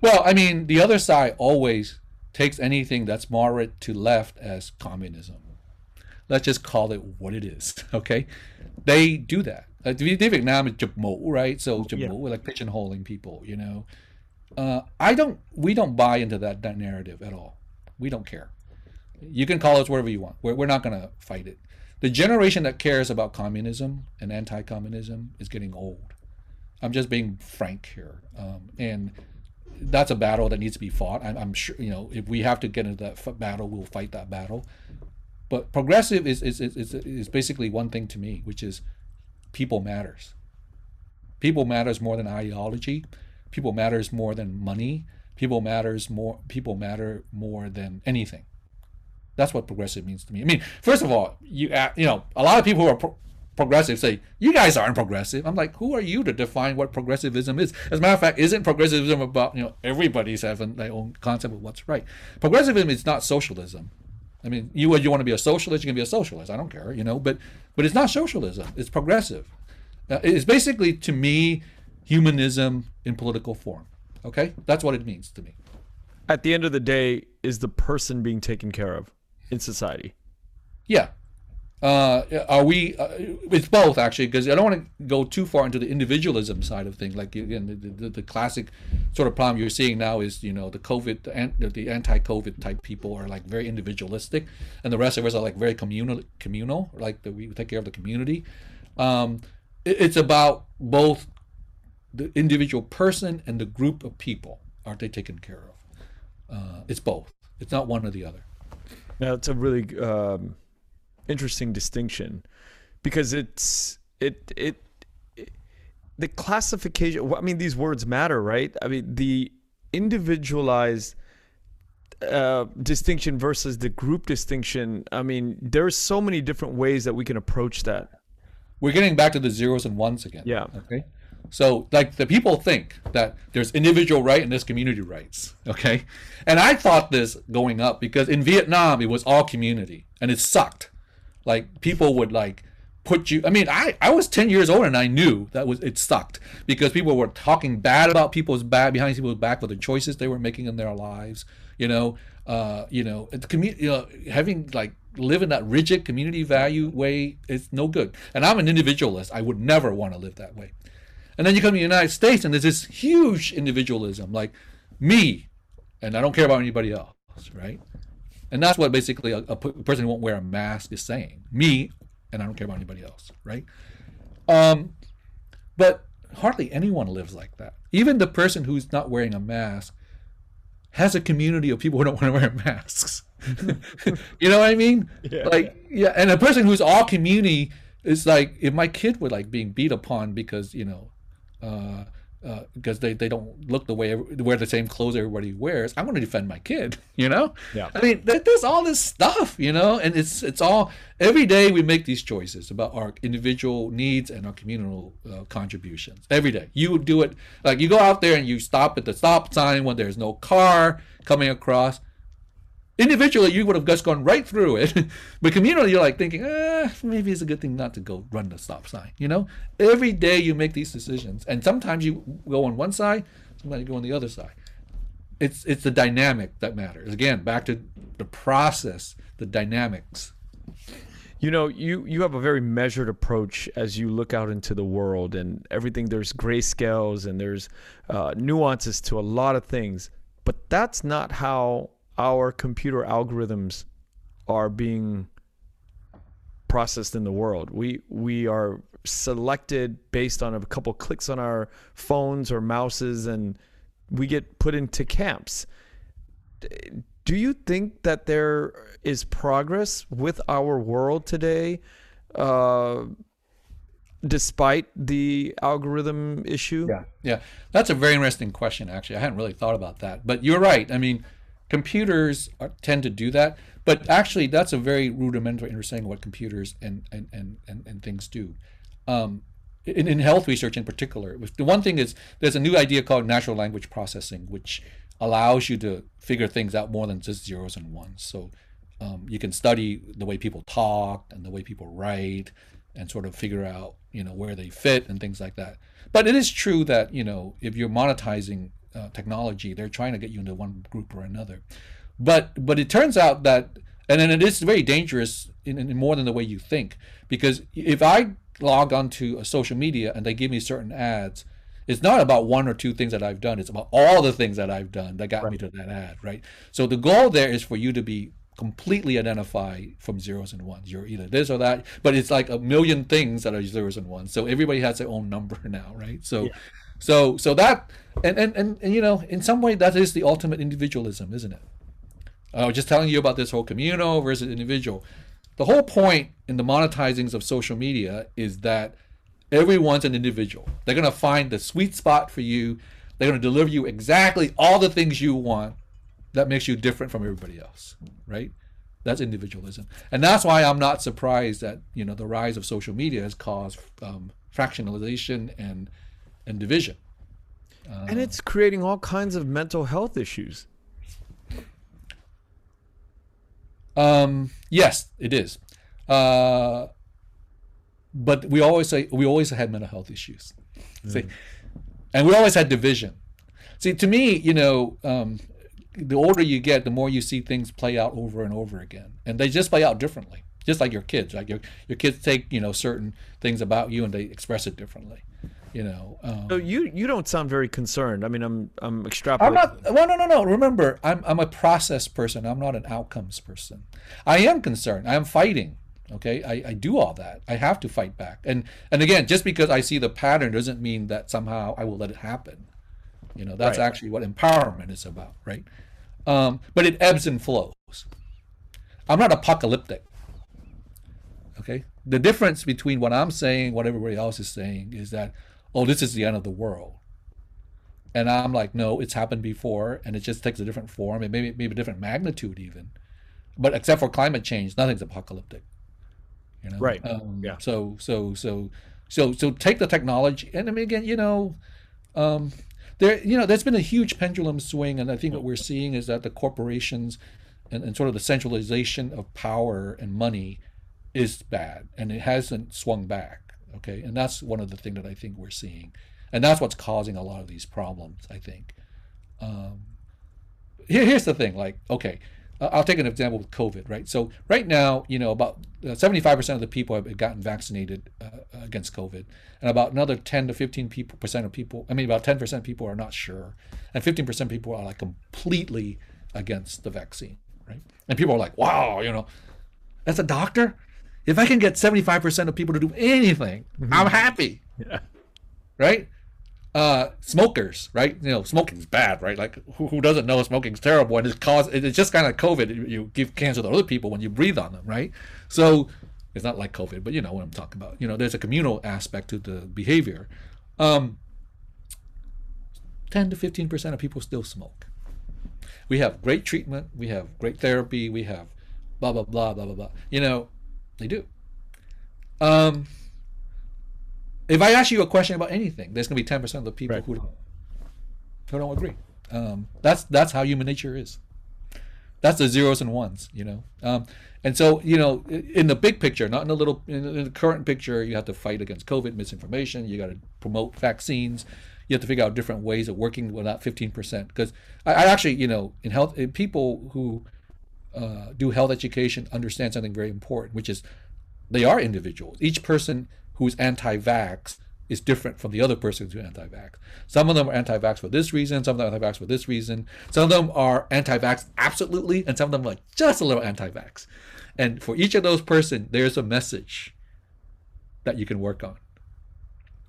well, I mean, the other side always takes anything that's moderate to left as communism. Let's just call it what it is. Okay, they do that. Vietnam is Jamo, right? So Jamo, yeah. we're like pigeonholing people. You know, uh, I don't. We don't buy into that, that narrative at all. We don't care. You can call us whatever you want. We're, we're not going to fight it the generation that cares about communism and anti-communism is getting old. I'm just being frank here, um, and that's a battle that needs to be fought. I'm, I'm, sure you know if we have to get into that battle, we'll fight that battle. But progressive is is, is is basically one thing to me, which is people matters. People matters more than ideology. People matters more than money. People matters more. People matter more than anything. That's what progressive means to me. I mean, first of all, you you know, a lot of people who are pro- progressive say you guys aren't progressive. I'm like, who are you to define what progressivism is? As a matter of fact, isn't progressivism about you know everybody's having their own concept of what's right? Progressivism is not socialism. I mean, you you want to be a socialist, you can be a socialist. I don't care, you know, but but it's not socialism. It's progressive. Uh, it's basically to me humanism in political form. Okay, that's what it means to me.
At the end of the day, is the person being taken care of? in society.
Yeah. Uh, are we? Uh, it's both actually, because I don't want to go too far into the individualism side of things. Like again, the, the, the classic sort of problem you're seeing now is you know the COVID, the, the anti-COVID type people are like very individualistic, and the rest of us are like very communal, communal. Like the, we take care of the community. Um, it, it's about both the individual person and the group of people. Aren't they taken care of? Uh, it's both. It's not one or the other.
Now, it's a really um, interesting distinction because it's it, it it the classification. I mean, these words matter, right? I mean, the individualized uh, distinction versus the group distinction. I mean, there's so many different ways that we can approach that.
We're getting back to the zeros and ones again.
Yeah.
Okay. So, like, the people think that there's individual right and there's community rights. Okay. And I thought this going up because in Vietnam, it was all community and it sucked. Like, people would, like, put you. I mean, I, I was 10 years old and I knew that was it sucked because people were talking bad about people's back, behind people's back for the choices they were making in their lives. You know, uh, you know, the community, you know, having like live in that rigid community value way is no good. And I'm an individualist. I would never want to live that way. And then you come to the United States and there's this huge individualism, like me, and I don't care about anybody else, right? And that's what basically a, a person who won't wear a mask is saying. Me, and I don't care about anybody else, right? Um, but hardly anyone lives like that. Even the person who's not wearing a mask has a community of people who don't want to wear masks. you know what I mean?
Yeah.
Like, yeah, and a person who's all community is like if my kid were like being beat upon because you know, uh, uh, because they, they don't look the way wear the same clothes everybody wears. I'm going to defend my kid. You know.
Yeah.
I mean, there- there's all this stuff, you know, and it's it's all every day we make these choices about our individual needs and our communal uh, contributions. Every day, you do it like you go out there and you stop at the stop sign when there's no car coming across. Individually, you would have just gone right through it, but communally, you're like thinking, ah, maybe it's a good thing not to go run the stop sign. You know, every day you make these decisions, and sometimes you go on one side, sometimes you go on the other side it's it's the dynamic that matters. Again, back to the process, the dynamics.
You know, you you have a very measured approach as you look out into the world, and everything. There's grayscales and there's uh, nuances to a lot of things, but that's not how our computer algorithms are being processed in the world. We we are selected based on a couple clicks on our phones or mouses, and we get put into camps. Do you think that there is progress with our world today, uh, despite the algorithm issue?
Yeah, yeah, that's a very interesting question. Actually, I hadn't really thought about that, but you're right. I mean, computers are, tend to do that, but actually, that's a very rudimentary understanding of what computers and and and and, and things do. Um, in, in health research in particular, the one thing is there's a new idea called natural language processing, which allows you to figure things out more than just zeros and ones. So um, you can study the way people talk and the way people write, and sort of figure out you know where they fit and things like that. But it is true that you know if you're monetizing uh, technology, they're trying to get you into one group or another. But but it turns out that and then it is very dangerous in, in more than the way you think because if I log onto a social media and they give me certain ads, it's not about one or two things that I've done. It's about all the things that I've done that got me to that ad, right? So the goal there is for you to be completely identified from zeros and ones. You're either this or that, but it's like a million things that are zeros and ones. So everybody has their own number now, right? So, so, so that, and, and, and, and, you know, in some way that is the ultimate individualism, isn't it? I was just telling you about this whole communal versus individual. The whole point in the monetizings of social media is that everyone's an individual. They're going to find the sweet spot for you. They're going to deliver you exactly all the things you want that makes you different from everybody else, right? That's individualism, and that's why I'm not surprised that you know the rise of social media has caused um, fractionalization and and division.
And it's creating all kinds of mental health issues.
Um, yes, it is. Uh, but we always say we always had mental health issues. See, and we always had division. See, to me, you know, um, the older you get, the more you see things play out over and over again, and they just play out differently. Just like your kids, like your your kids take you know certain things about you and they express it differently. You know. Um,
So you you don't sound very concerned. I mean, I'm I'm extrapolating.
I'm not. Well, no, no, no. Remember, I'm I'm a process person. I'm not an outcomes person. I am concerned. I am fighting. Okay, I, I do all that. I have to fight back. And and again, just because I see the pattern doesn't mean that somehow I will let it happen. You know, that's
Right.
actually what empowerment is about, right? Um, but it ebbs and flows. I'm not apocalyptic. Okay? The difference between what I'm saying, what everybody else is saying, is that, oh, this is the end of the world. And I'm like, no, it's happened before, and it just takes a different form, and maybe maybe a different magnitude even. But except for climate change, nothing's apocalyptic. You know?
Right.
Um,
Yeah.
So so so so so take the technology, and I mean again, you know, um, there you know there's been a huge pendulum swing, and I think what we're seeing is that the corporations and, and sort of the centralization of power and money is bad, and it hasn't swung back. Okay, and that's one of the things that I think we're seeing, and that's what's causing a lot of these problems. I think. Um, here, here's the thing. Like, okay, uh, I'll take an example with COVID. Right. So right now, you know, about seventy-five percent of the people have gotten vaccinated uh, against COVID, and about another ten to fifteen people percent of people. I mean, about ten percent of people are not sure, and fifteen percent of people are like completely against the vaccine. Right. And people are like, wow, you know, as a doctor, if I can get seventy-five percent of people to do anything, I'm happy
Yeah.
right? Uh, smokers, right? You know, smoking's bad, right? Like, who, who doesn't know smoking's terrible? And it's cause it's just kind of COVID. You- give cancer to other people when you breathe on them, right? So it's not like COVID, but you know what I'm talking about. You know, there's a communal aspect to the behavior. Um, Ten to fifteen percent of people still smoke. We have great treatment. We have great therapy. We have blah blah blah blah blah blah. You know, they do. Um, if I ask you a question about anything, there's going to be ten percent of the people
Right.
who don't who don't agree. Um, that's that's how human nature is. That's the zeros and ones, you know. Um, and so, you know, in the big picture, not in the little, in the, in the current picture, you have to fight against COVID, misinformation. You got to promote vaccines. You have to figure out different ways of working with that 15%. Because I, I actually, you know, in health, in people who uh, do health education understand something very important, which is they are individuals. Each person who's anti-vax is different from the other person who's anti-vax. Some of them are anti-vax for this reason, some of them are anti-vax for this reason. Some of them are anti-vax absolutely, and some of them are just a little anti-vax. And for each of those person, there's a message that you can work on.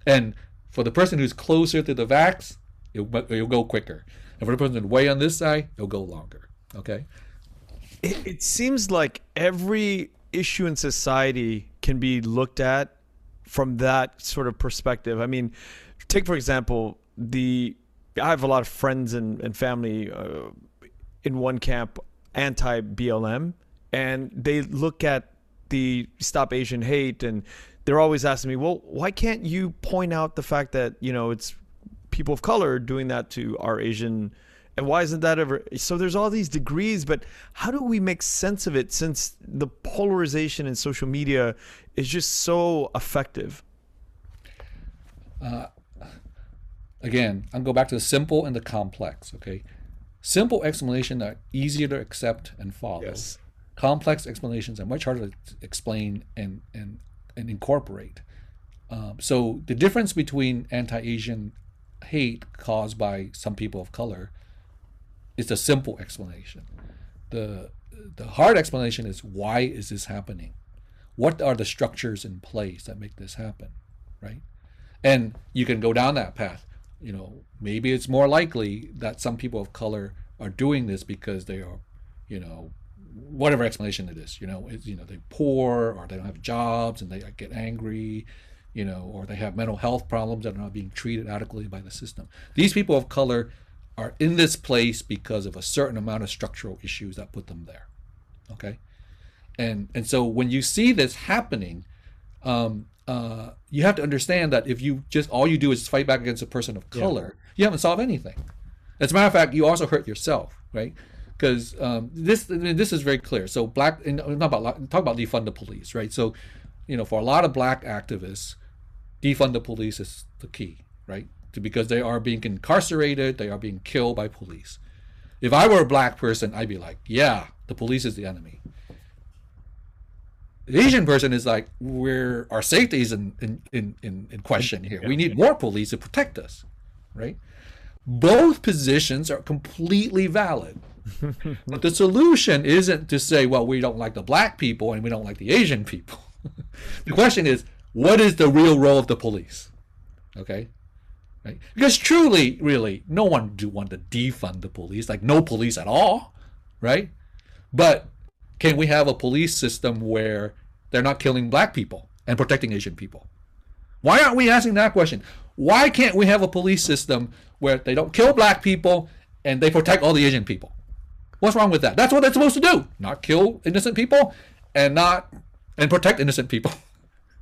And for the person who's closer to the vax, it'll, it'll go quicker. And for the person way on this side, it'll go longer. Okay.
It, it seems like every issue in society can be looked at from that sort of perspective. I mean, take for example the. I have a lot of friends and, and family uh, in one camp anti BLM, and they look at the Stop Asian Hate, and they're always asking me, well, why can't you point out the fact that you know it's people of color doing that to our Asian and why isn't that ever so there's all these degrees but how do we make sense of it since the polarization in social media is just so effective
again, I'm go back to the simple and the complex. Okay, simple explanations are easier to accept and follow.
Yes.
Complex explanations are much harder to explain and and and incorporate. Um, so the difference between anti-Asian hate caused by some people of color is a simple explanation. The the hard explanation is why is this happening? What are the structures in place that make this happen? Right? and you can go down that path you know maybe it's more likely that some people of color are doing this because they are you know whatever explanation it is you know it's, you know they're poor or they don't have jobs and they get angry you know or they have mental health problems that are not being treated adequately by the system these people of color are in this place because of a certain amount of structural issues that put them there okay and and so when you see this happening um, uh, you have to understand that if you just all you do is fight back against a person of color, you haven't solved anything. As a matter of fact, you also hurt yourself, right? Because um, this I mean, this is very clear. So black, and not about talk about defund the police, right? So, you know, for a lot of black activists, defund the police is the key, right? Because they are being incarcerated, they are being killed by police. If I were a black person, I'd be like, yeah, the police is the enemy. The Asian person is like, we're our safety is in in, in, in, in question here. We need more police to protect us, right? Both positions are completely valid. but the solution isn't to say, well, we don't like the black people and we don't like the Asian people. the question is, what is the real role of the police? Okay? Right? Because truly, really, no one do want to defund the police, like no police at all, right? But can we have a police system where they're not killing black people and protecting Asian people? Why aren't we asking that question? Why can't we have a police system where they don't kill black people and they protect all the Asian people? What's wrong with that? That's what they're supposed to do. Not kill innocent people and not and protect innocent people.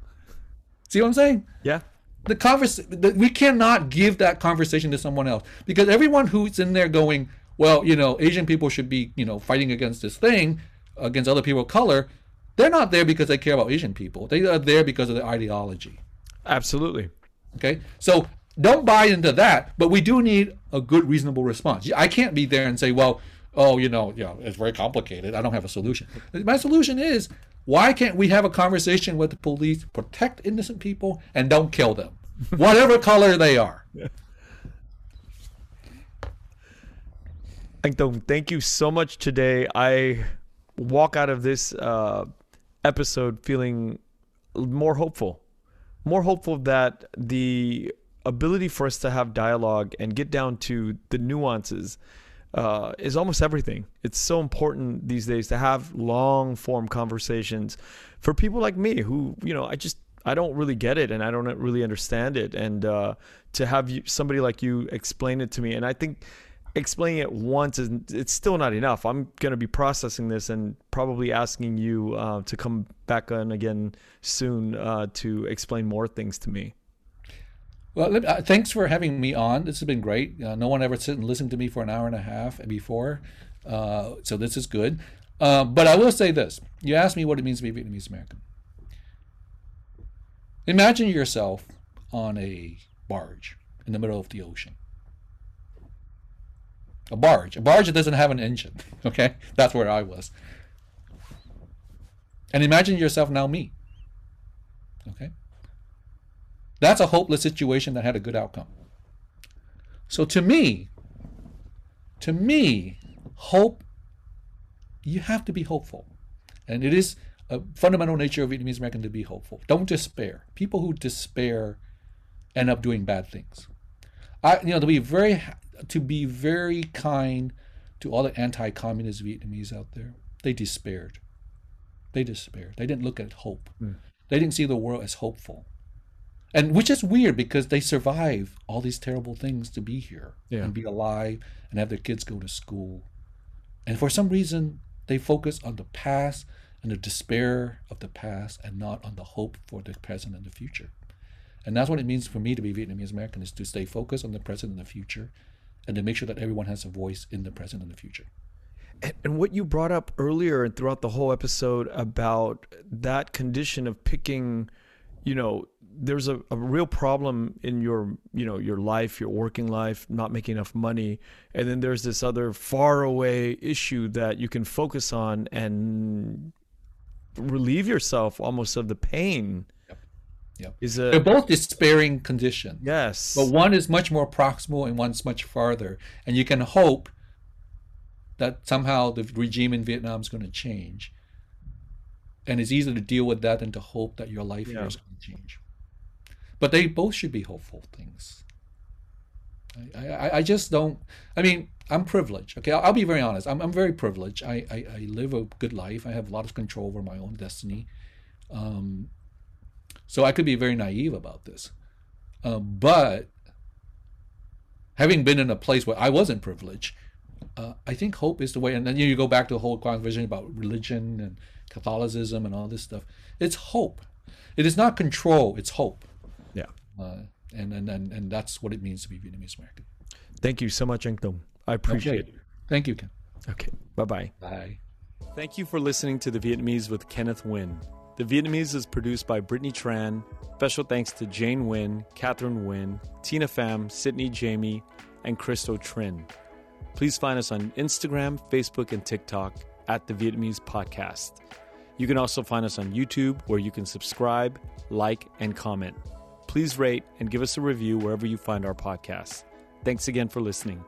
See what I'm saying?
Yeah.
The conversation we cannot give that conversation to someone else because everyone who's in there going, well, you know, Asian people should be, you know, fighting against this thing, against other people of color. They're not there because they care about Asian people. They are there because of their ideology.
Absolutely.
Okay, so don't buy into that. But we do need a good, reasonable response. I can't be there and say, well, oh, you know, yeah, it's very complicated. I don't have a solution. My solution is why can't we have a conversation with the police, protect innocent people, and don't kill them, whatever color they are?
Anh Tung, thank you so much today. I walk out of this uh, episode feeling more hopeful, more hopeful that the ability for us to have dialogue and get down to the nuances uh, is almost everything. It's so important these days to have long form conversations for people like me who, you know, I just I don't really get it and I don't really understand it. And uh, to have you, somebody like you explain it to me, and I think explaining it once is it's still not enough. I'm going to be processing this and probably asking you uh, to come back on again soon uh, to explain more things to me.
Well, uh, thanks for having me on. This has been great. Uh, no one ever sit and listened to me for an hour and a half before, uh, so this is good. Uh, but I will say this: you asked me what it means to be Vietnamese American. Imagine yourself on a barge in the middle of the ocean. A barge, a barge that doesn't have an engine. Okay, that's where I was. And imagine yourself now, me. Okay. That's a hopeless situation that had a good outcome. So to me, to me, hope, you have to be hopeful. And it is a fundamental nature of Vietnamese American to be hopeful. Don't despair. People who despair end up doing bad things. I, you know, to be very, to be very kind to all the anti-communist Vietnamese out there, they despaired. They despaired. They didn't look at hope. Mm. They didn't see the world as hopeful and which is weird because they survive all these terrible things to be here yeah. and be alive and have their kids go to school. And for some reason they focus on the past and the despair of the past and not on the hope for the present and the future. And that's what it means for me to be vietnamese american is to stay focused on the present and the future and to make sure that everyone has a voice in the present and the future.
And what you brought up earlier and throughout the whole episode about that condition of picking you know there's a, a real problem in your you know your life your working life not making enough money and then there's this other far away issue that you can focus on and relieve yourself almost of the pain
yep. Yep. Is a, They're both despairing conditions.
Yes.
But one is much more proximal and one's much farther. And you can hope that somehow the regime in Vietnam is going to change. And it's easier to deal with that than to hope that your life yeah. here is going to change but they both should be hopeful things. I, I, I just don't. I mean, I'm privileged. Okay, I'll, I'll be very honest. I'm, I'm very privileged. I, I, I, live a good life. I have a lot of control over my own destiny. Um, so I could be very naive about this. Uh, but having been in a place where I wasn't privileged, uh, I think hope is the way. And then you go back to the whole conversation about religion and Catholicism and all this stuff. It's hope. It is not control. It's hope.
Yeah.
Uh, and, and, and, and that's what it means to be Vietnamese American.
Thank you so much, Anh Tung. I appreciate okay. it.
Thank you, Ken.
Okay. Bye-bye.
Bye.
Thank you for listening to The Vietnamese with Kenneth Nguyen. The Vietnamese is produced by Brittany Tran. Special thanks to Jane Nguyen, Catherine Nguyen, Tina Pham, Sydney Jamie, and Christo Trin. Please find us on Instagram, Facebook, and TikTok at The Vietnamese Podcast. You can also find us on YouTube where you can subscribe, like, and comment. Please rate and give us a review wherever you find our podcast. Thanks again for listening.